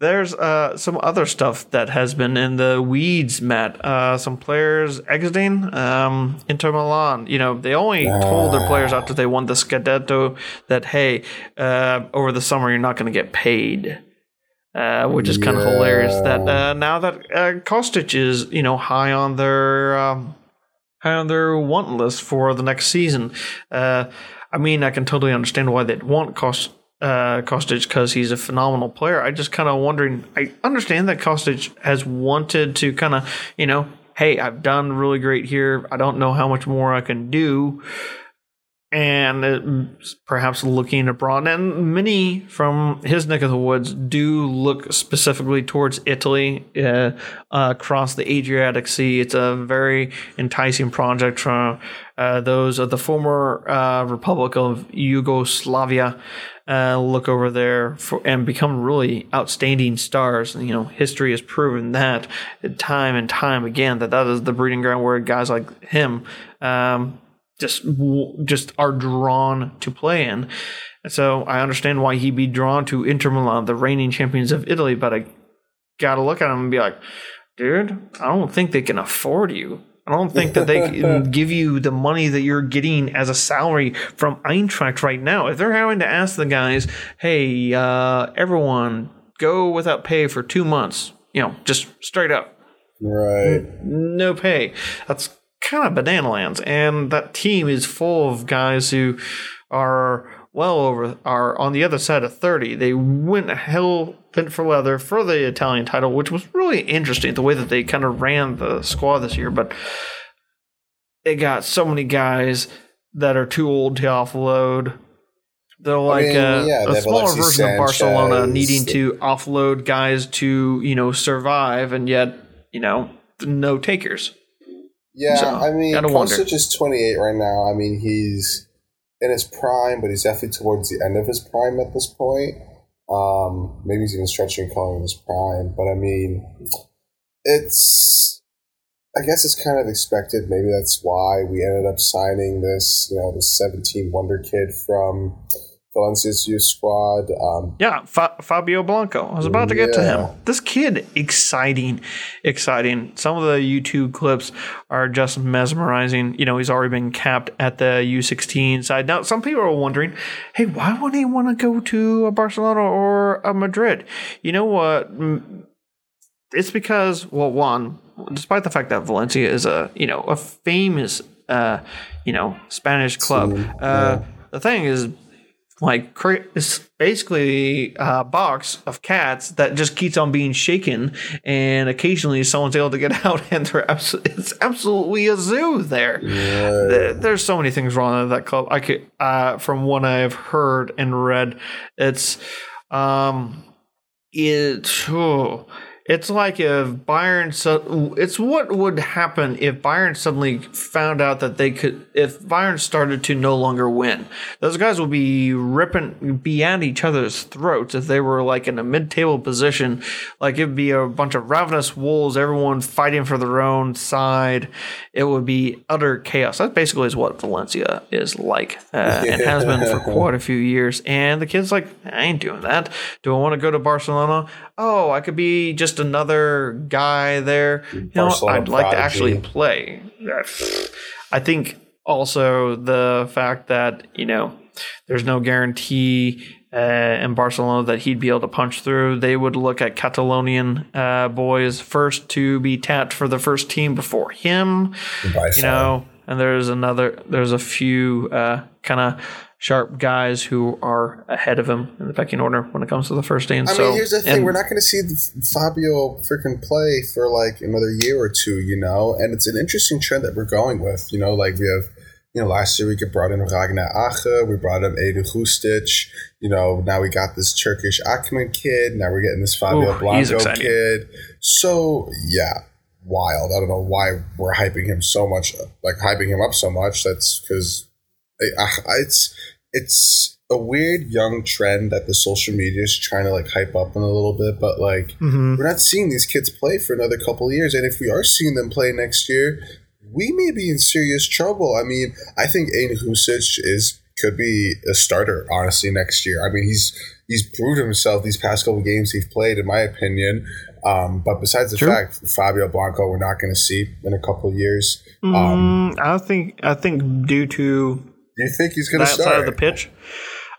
S1: there's uh, some other stuff that has been in the weeds, Matt. Uh, some players exiting um, Inter Milan. You know, they only told their players after they won the Scudetto that, hey, uh, over the summer you're not going to get paid. Uh, which is yeah. kind of hilarious. That uh, now that uh, Kostic is, you know, high on their um, on their want list for the next season. Uh, I mean, I can totally understand why they'd want Kost, uh, Kostic because he's a phenomenal player. I just kind of wondering. I understand that Kostic has wanted to kind of, you know, hey, I've done really great here. I don't know how much more I can do and perhaps looking abroad. And many from his neck of the woods do look specifically towards Italy uh, uh, across the Adriatic Sea. It's a very enticing project for uh, those of the former uh, Republic of Yugoslavia. Uh, look over there for, and become really outstanding stars. You know, history has proven that time and time again that that is the breeding ground where guys like him um, just just are drawn to play in. And so I understand why he'd be drawn to Inter Milan, the reigning champions of Italy, but I gotta look at him and be like, dude, I don't think they can afford you. I don't think that they can give you the money that you're getting as a salary from Eintracht right now. If they're having to ask the guys, hey, uh, everyone, go without pay for two months, you know, just straight up.
S2: Right.
S1: No pay. That's kind of banana lands. And that team is full of guys who are well over are on the other side of 30. They went hell bent for leather for the Italian title, which was really interesting the way that they kind of ran the squad this year. But they got so many guys that are too old to offload. They're like I mean, uh, a, yeah, a smaller Alexis version Sanchez. of Barcelona needing to offload guys to, you know, survive and yet, you know, no takers.
S2: Yeah, so, I mean, Kostic is 28 right now. I mean, he's in his prime, but he's definitely towards the end of his prime at this point. Um, maybe he's even stretching calling his prime, but I mean, it's. I guess it's kind of expected. Maybe that's why we ended up signing this, you know, this 17 wonder kid from Valencia's youth squad. Um,
S1: Yeah, Fa- Fabio Blanco. I was about to get to him. This kid, exciting, exciting. Some of the YouTube clips are just mesmerizing. You know, he's already been capped at the U16 side. Now, some people are wondering, hey, why wouldn't he want to go to a Barcelona or a Madrid? You know what? It's because, well, one, despite the fact that Valencia is a, you know, a famous, uh, you know, Spanish club, uh, the thing is, like it's basically a box of cats that just keeps on being shaken and occasionally someone's able to get out and they're abs- it's absolutely a zoo there. There- there's so many things wrong with that club. I could uh, from what i've heard and read it's um it oh, it's like if Bayern su- it's what would happen if Bayern suddenly found out that they could if Bayern started to no longer win. Those guys would be ripping be at each other's throats if they were like in a mid-table position. Like it'd be a bunch of ravenous wolves, everyone fighting for their own side. It would be utter chaos. That basically is what Valencia is like uh, and has been for quite a few years. And the kid's like, I ain't doing that. Do I want to go to Barcelona? Oh, I could be just another guy there. You know, I'd like to actually play. I think also the fact that, you know, there's no guarantee uh, in Barcelona that he'd be able to punch through. They would look at Catalonian uh, boys first to be tapped for the first team before him
S2: by
S1: you know and there's another there's a few uh, kind of sharp guys who are ahead of him in the pecking order when it comes to the first team
S2: I
S1: so I
S2: mean, here's the thing:
S1: and-
S2: we're not going to see the Fabio freaking play for like another year or two, you know. And it's an interesting trend that we're going with, you know. Like we have, you know, last year we could brought in Ragnar Ache, we brought in Edu Hustic, you know. Now we got this Turkish Akman kid. Now we're getting this Fabio
S1: Ooh,
S2: Blanco kid. So yeah, wild. I don't know why we're hyping him so much, like hyping him up so much. That's because it's it's a weird young trend that the social media is trying to like hype up in a little bit, but like
S1: Mhm.
S2: we're not seeing these kids play for another couple of years, and if we are seeing them play next year, we may be in serious trouble. I mean, I think Aiden Husic is could be a starter honestly next year. I mean, he's he's proved himself these past couple of games he's played, in my opinion. Um, but besides the
S1: True.
S2: fact, Fabio Blanco, we're not going to see in a couple of years. Um,
S1: Mm, I think I think due to
S2: do you think he's going to that
S1: side of the pitch.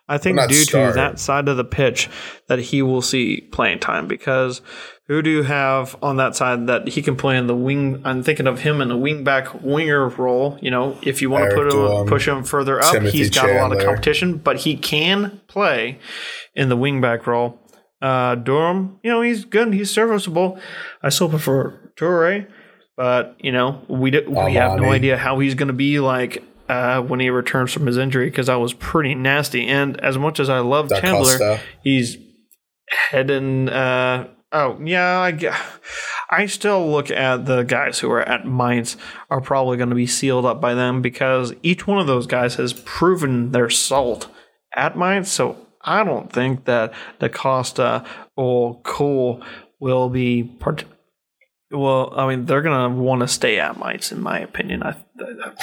S1: I think
S2: Well,
S1: due
S2: start.
S1: to that side of the pitch that he will see playing time because who do you have on that side that he can play in the wing? I'm thinking of him in a wing back winger role. You know, if you want to put him push him further up,
S2: Timothy
S1: he's got a lot of competition, but he can play in the wing back role. Uh, Durm, you know, he's good. He's serviceable. I still prefer Toure, but you know, we do, we have no idea how he's going to be like uh, when he returns from his injury because that was pretty nasty. And as much as I love
S2: Da
S1: Chandler,
S2: Costa.
S1: he's heading. Uh, oh yeah, I, I still look at the guys who are at Mainz are probably going to be sealed up by them because each one of those guys has proven their salt at Mainz. So I don't think that Da Costa or Kohr will be part. Well, I mean, they're gonna want to stay at Mainz, in my opinion. I,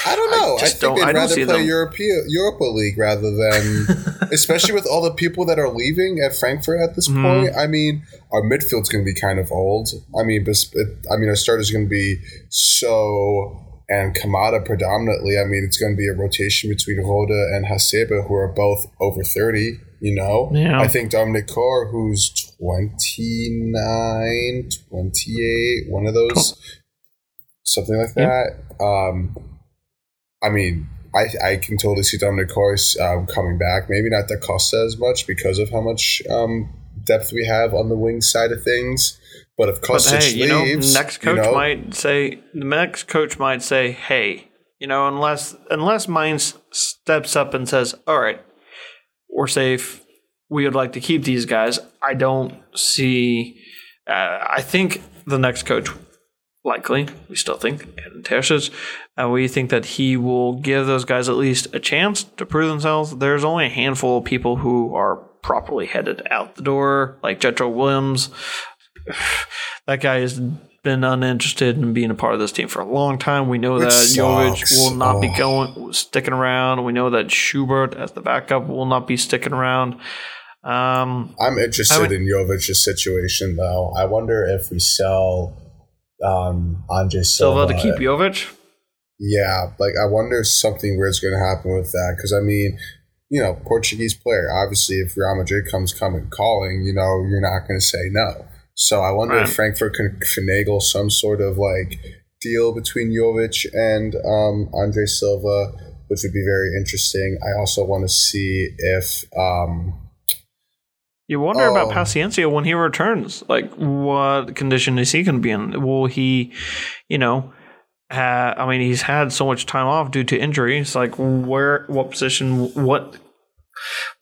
S2: I don't know. I,
S1: just
S2: think
S1: don't-
S2: they'd
S1: I don't
S2: rather play
S1: them.
S2: Europea, Europa League rather than, especially with all the people that are leaving at Frankfurt at this
S1: Mhm.
S2: point. I mean, our midfield's going to be kind of old. I mean, I mean, our starters going to be so and Kamada predominantly. I mean, it's going to be a rotation between Rode and Hasebe, who are both over thirty. You know,
S1: Yeah.
S2: I think Dominik Kohr, who's 29, 28, one of those, something like
S1: Yeah.
S2: that. Um, I mean, I, I can totally see Dominik Kohr's um, coming back. Maybe not Da Costa as much because of how much um, depth we have on the wing side of things. But if
S1: But
S2: Kostic
S1: hey, you know, next coach
S2: you know,
S1: might say the next coach might say, "Hey, you know, unless unless Mainz steps up and says, "All right, we're safe. We would like to keep these guys." I don't see. Uh, I think the next coach, likely, we still think, and uh, we think that he will give those guys at least a chance to prove themselves. There's only a handful of people who are properly headed out the door, like Jetro Willems that guy is been uninterested in being a part of this team for a long time. We know
S2: Which
S1: that Jovic will not be
S2: Oh.
S1: going sticking around. We know that Schubert as the backup will not be sticking around. Um,
S2: I'm interested
S1: would-
S2: in Jovic's situation, though. I wonder if we sell um, Andre Silva,
S1: Silva to keep Jovic.
S2: Yeah, like I wonder if something weird's going to happen with that because I mean, you know, Portuguese player. Obviously, if Real Madrid comes coming calling, you know, you're not going to say no. So I wonder
S1: Right.
S2: if Frankfurt can finagle some sort of like deal between Jovic and um, Andre Silva, which would be very interesting. I also want to see if um,
S1: You wonder about
S2: Oh.
S1: Paciencia when he returns. Like, what condition is he going to be in? Will he, you know, ha- I mean, he's had so much time off due to injury. It's like, where, what position, what,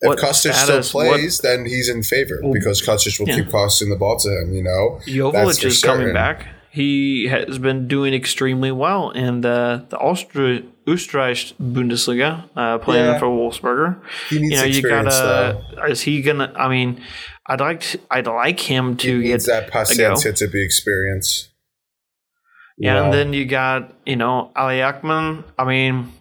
S2: if
S1: what
S2: Kostic
S1: status,
S2: still plays, then he's in favor because Kostic will
S1: Yeah.
S2: keep costing the ball to him. You know,
S1: what
S2: That's
S1: Jovic
S2: for
S1: is coming back. He has been doing extremely well in the the Austria Österreich Bundesliga, uh, playing
S2: Yeah.
S1: for Wolfsberger.
S2: he needs
S1: You know, you gotta.
S2: though.
S1: Is he gonna? I mean, I'd like. To, I'd like him
S2: He
S1: to
S2: needs
S1: get
S2: that Paciencia to be experienced. You
S1: Yeah,
S2: know?
S1: and then you got, you know, Ali Akman. I mean,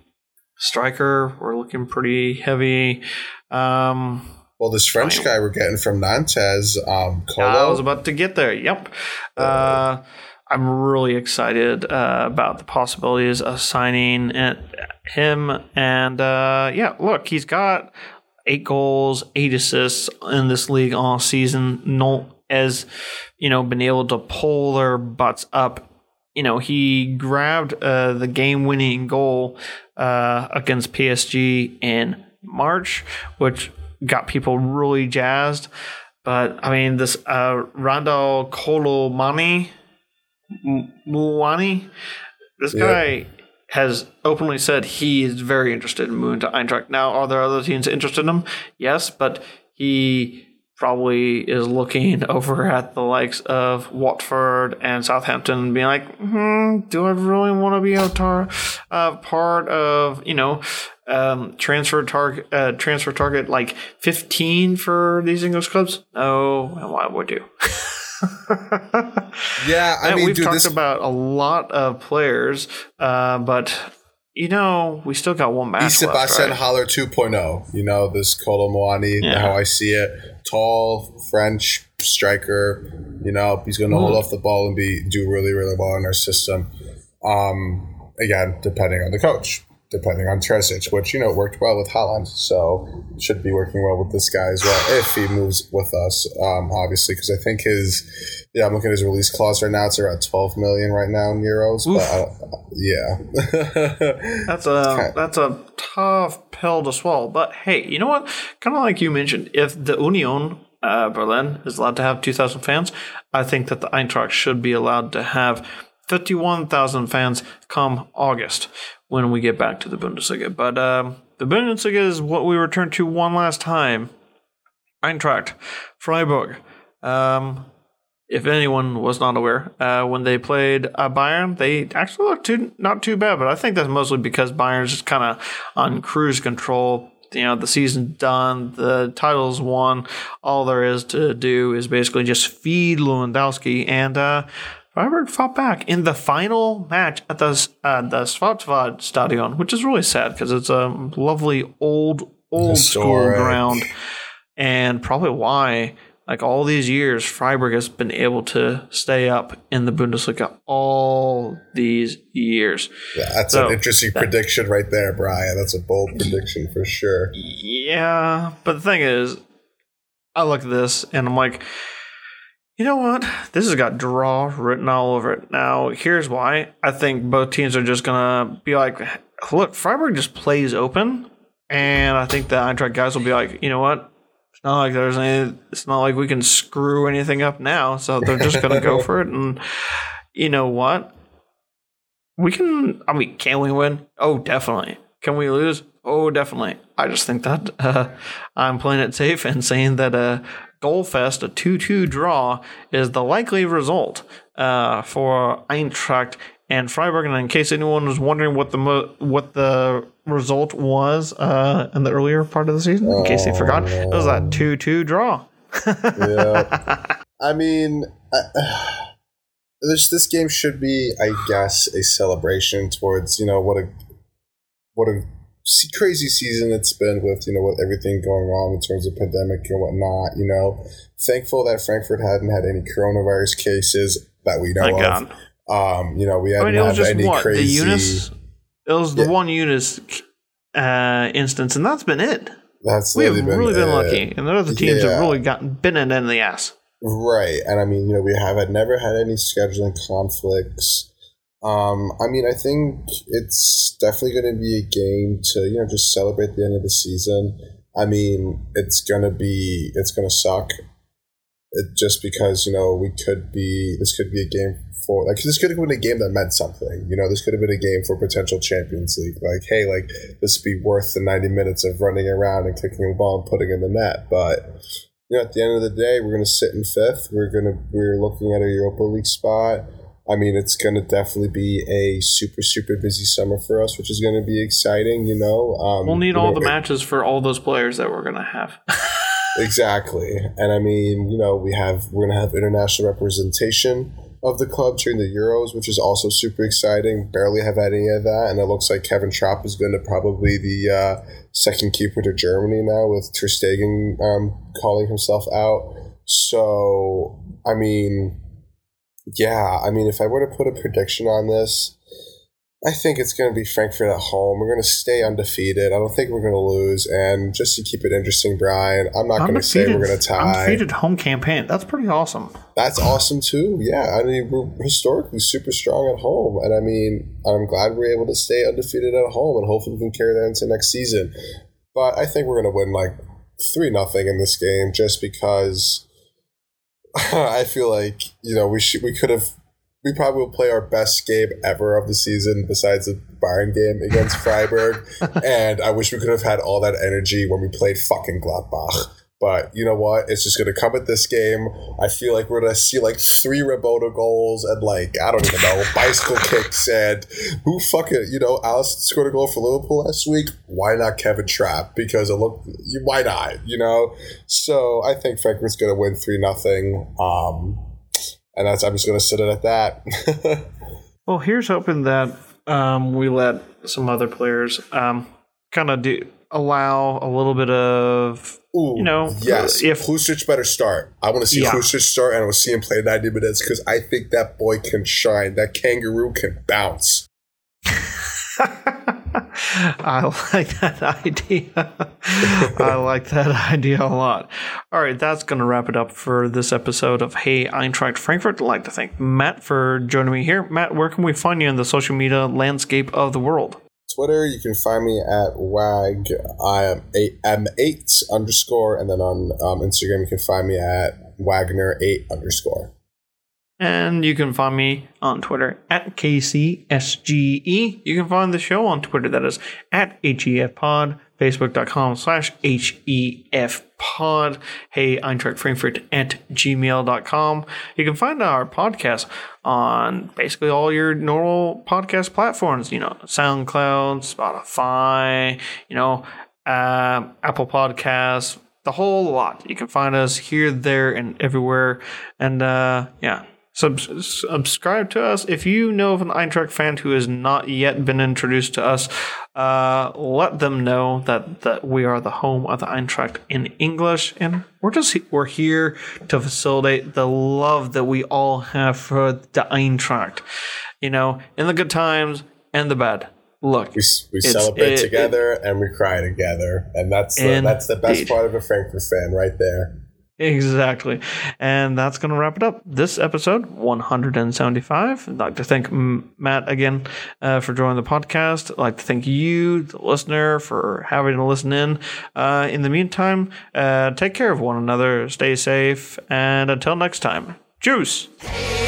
S1: striker, we're looking pretty heavy. Um,
S2: Well, this French guy we're getting from Nantes, um,
S1: I was about to get there. Yep. Uh, I'm really excited uh, about the possibilities of signing him. And uh, yeah, look, he's got eight goals, eight assists in this league all season. No, as you know, been able to pull their butts up. You know, he grabbed uh, the game-winning goal uh, against PSG in March, which got people really jazzed. But I mean, this uh, Randal Muani, this
S2: Yeah.
S1: guy has openly said he is very interested in moving to Eintracht. Now, are there other teams interested in him? Yes, but he probably is looking over at the likes of Watford and Southampton and being like, hmm, do I really want to be a tar- uh, part of, you know, um, transfer target, uh, transfer target like 15 for these English clubs? No, and why would you?
S2: Yeah, I mean,
S1: we've
S2: dude,
S1: talked
S2: this
S1: about a lot of players, uh, but you know, we still got one match left.
S2: Sebastian
S1: Right?
S2: Haller 2.0. You know, this Muani,
S1: Yeah.
S2: how I see it. Tall, French striker. You know, he's going to hold
S1: Mm.
S2: off the ball and be do really, really well in our system. Um, again, depending on the coach, depending on Terzic, which, you know, worked well with Haaland. So should be working well with this guy as well if he moves with us, um, obviously, because I think his, yeah, I'm looking at his release clause right now. It's around 12 million right now in euros. But I don't, yeah.
S1: That's a that's a tough pill to swallow. But hey, you know what? Kind of like you mentioned, if the Union uh, Berlin is allowed to have 2,000 fans, I think that the Eintracht should be allowed to have 51,000 fans come August when we get back to the Bundesliga. But um, the Bundesliga is what we return to one last time. Eintracht, Freiburg. Um, if anyone was not aware, uh, when they played uh, Bayern, they actually looked too, not too bad. But I think that's mostly because Bayern's just kind of on cruise control. You know, the season's done, the title's won. All there is to do is basically just feed Lewandowski, and uh, Freiburg fought back in the final match at the uh, the Schwarzwald Stadion, which is really sad because it's a lovely old old school ground, and probably why like all these years, Freiburg has been able to stay up in the Bundesliga all these years.
S2: Yeah, that's
S1: So,
S2: an interesting prediction right there, Brian. That's a bold prediction for sure.
S1: Yeah, but the thing is, I look at this and I'm like, you know what? This has got draw written all over it. Now, here's why. I think both teams are just gonna be like, look, Freiburg just plays open, and I think the Eintracht guys will be like, you know what? It's not like there's any. It's not like we can screw anything up now, so they're just gonna go for it. And you know what? We can. I mean, can we win? Oh, definitely. Can we lose? Oh, definitely. I just think that uh, I'm playing it safe and saying that a goal fest, a 2 2 draw, is the likely result uh, for Eintracht and Freiburg. And in case anyone was wondering what the mo- what the result was uh, in the earlier part of the season, in case they forgot, it was that 2 2 draw.
S2: Yeah. I mean, I, this this game should be, I guess, a celebration towards you know what a what a crazy season it's been with you know with everything going on in terms of pandemic and whatnot. You know, thankful that Frankfurt hadn't had any coronavirus cases that we know
S1: Thank
S2: of.
S1: God.
S2: Um, you know, we
S1: I
S2: hadn't
S1: mean,
S2: had
S1: just
S2: any
S1: what
S2: crazy.
S1: the Eunice. It was the
S2: Yeah.
S1: one Eunice uh, instance, and that's been it.
S2: That's
S1: We have
S2: literally
S1: really been
S2: it.
S1: lucky, and the other teams
S2: Yeah.
S1: have really gotten bitten in the ass.
S2: Right. And I mean, you know, we have had never had any scheduling conflicts. Um, I mean, I think it's definitely going to be a game to, you know, just celebrate the end of the season. I mean, it's going to be, it's to suck. It, just because, you know, we could be, this could be a game for, like, this could have been a game that meant something. You know, this could have been a game for potential Champions League. Like, hey, like, this would be worth the 90 minutes of running around and kicking the ball and putting in the net. But, you know, at the end of the day, we're going to sit in fifth. We're going to we're looking at a Europa League spot. I mean, it's going to definitely be a super super busy summer for us, which is going to be exciting. You know, um,
S1: We'll need all
S2: know,
S1: the matches for all those players that we're gonna have.
S2: exactly. And I mean, you know, we have we're going to have international representation of the club during the Euros, which is also super exciting. Barely have had any of that, and it looks like Kevin Trapp is going to probably the uh, second keeper to Germany now, with Ter Stegen um, calling himself out. So, I mean, yeah, I mean, if I were to put a prediction on this, I think it's going to be Frankfurt at home. We're going to stay undefeated. I don't think we're going to lose. And just to keep it interesting, Brian, I'm not going to say we're going to tie.
S1: undefeated home campaign. That's pretty awesome.
S2: That's awesome too. Yeah, I mean we're historically super strong at home, and I mean I'm glad we're able to stay undefeated at home, and hopefully we can carry that into next season. But I think we're gonna win like three nothing in this game, just because I feel like you know we should we could have we probably will play our best game ever of the season besides the Bayern game against Freiburg, and I wish we could have had all that energy when we played fucking Gladbach. But you know what? It's just gonna come at this game. I feel like we're gonna see like three Roboto goals and like I don't even know bicycle kicks and who fucking you know Alice scored a goal for Liverpool last week. Why not Kevin Trapp? Because it looked why not? You know. So I think Frankfurt's gonna win three nothing. Um, and that's I'm just gonna sit it at that.
S1: Well, here's hoping that um, we let some other players um, kind of do allow a little bit of
S2: Ooh,
S1: You know,
S2: yes.
S1: if-
S2: Pulisic better start, I want to see
S1: Yeah.
S2: Pulisic start, and I want to see him play ninety minutes because I think that boy can shine. That kangaroo can bounce.
S1: I like that idea. I like that idea a lot. All right, that's going to wrap it up for this episode of Hey Eintracht Frankfurt. I'd like to thank Matt for joining me here. Matt, where can we find you in the social media landscape of the world?
S2: Twitter, you can find me at wag I am eight eight underscore, and then on um, Instagram you can find me at Wagner eight underscore.
S1: And you can find me on Twitter at KCSGE. You can find the show on Twitter, that is at HEF Pod, Facebook.com slash HEF Pod. Hey, Eintracht Frankfurt at gmail.com. You can find our podcast on basically all your normal podcast platforms, you know, SoundCloud, Spotify, you know, uh, Apple Podcasts, the whole lot. You can find us here, there, and everywhere. And uh, yeah, Sub- subscribe to us. If you know of an Eintracht fan who has not yet been introduced to us, uh, let them know that, that we are the home of the Eintracht in English, and we're just we're here to facilitate the love that we all have for the Eintracht. You know, in the good times and the bad. Look,
S2: We, we celebrate
S1: it-
S2: together and we cry together, and that's the, that's the best part of a Frankfurt fan right there.
S1: Exactly. And that's going to wrap it up. This episode 175. I'd like to thank Matt again uh, for joining the podcast. I'd like to thank you, the listener, for having to listen in. Uh, in the meantime, uh, take care of one another, stay safe, and until next time, juice.
S3: Hey,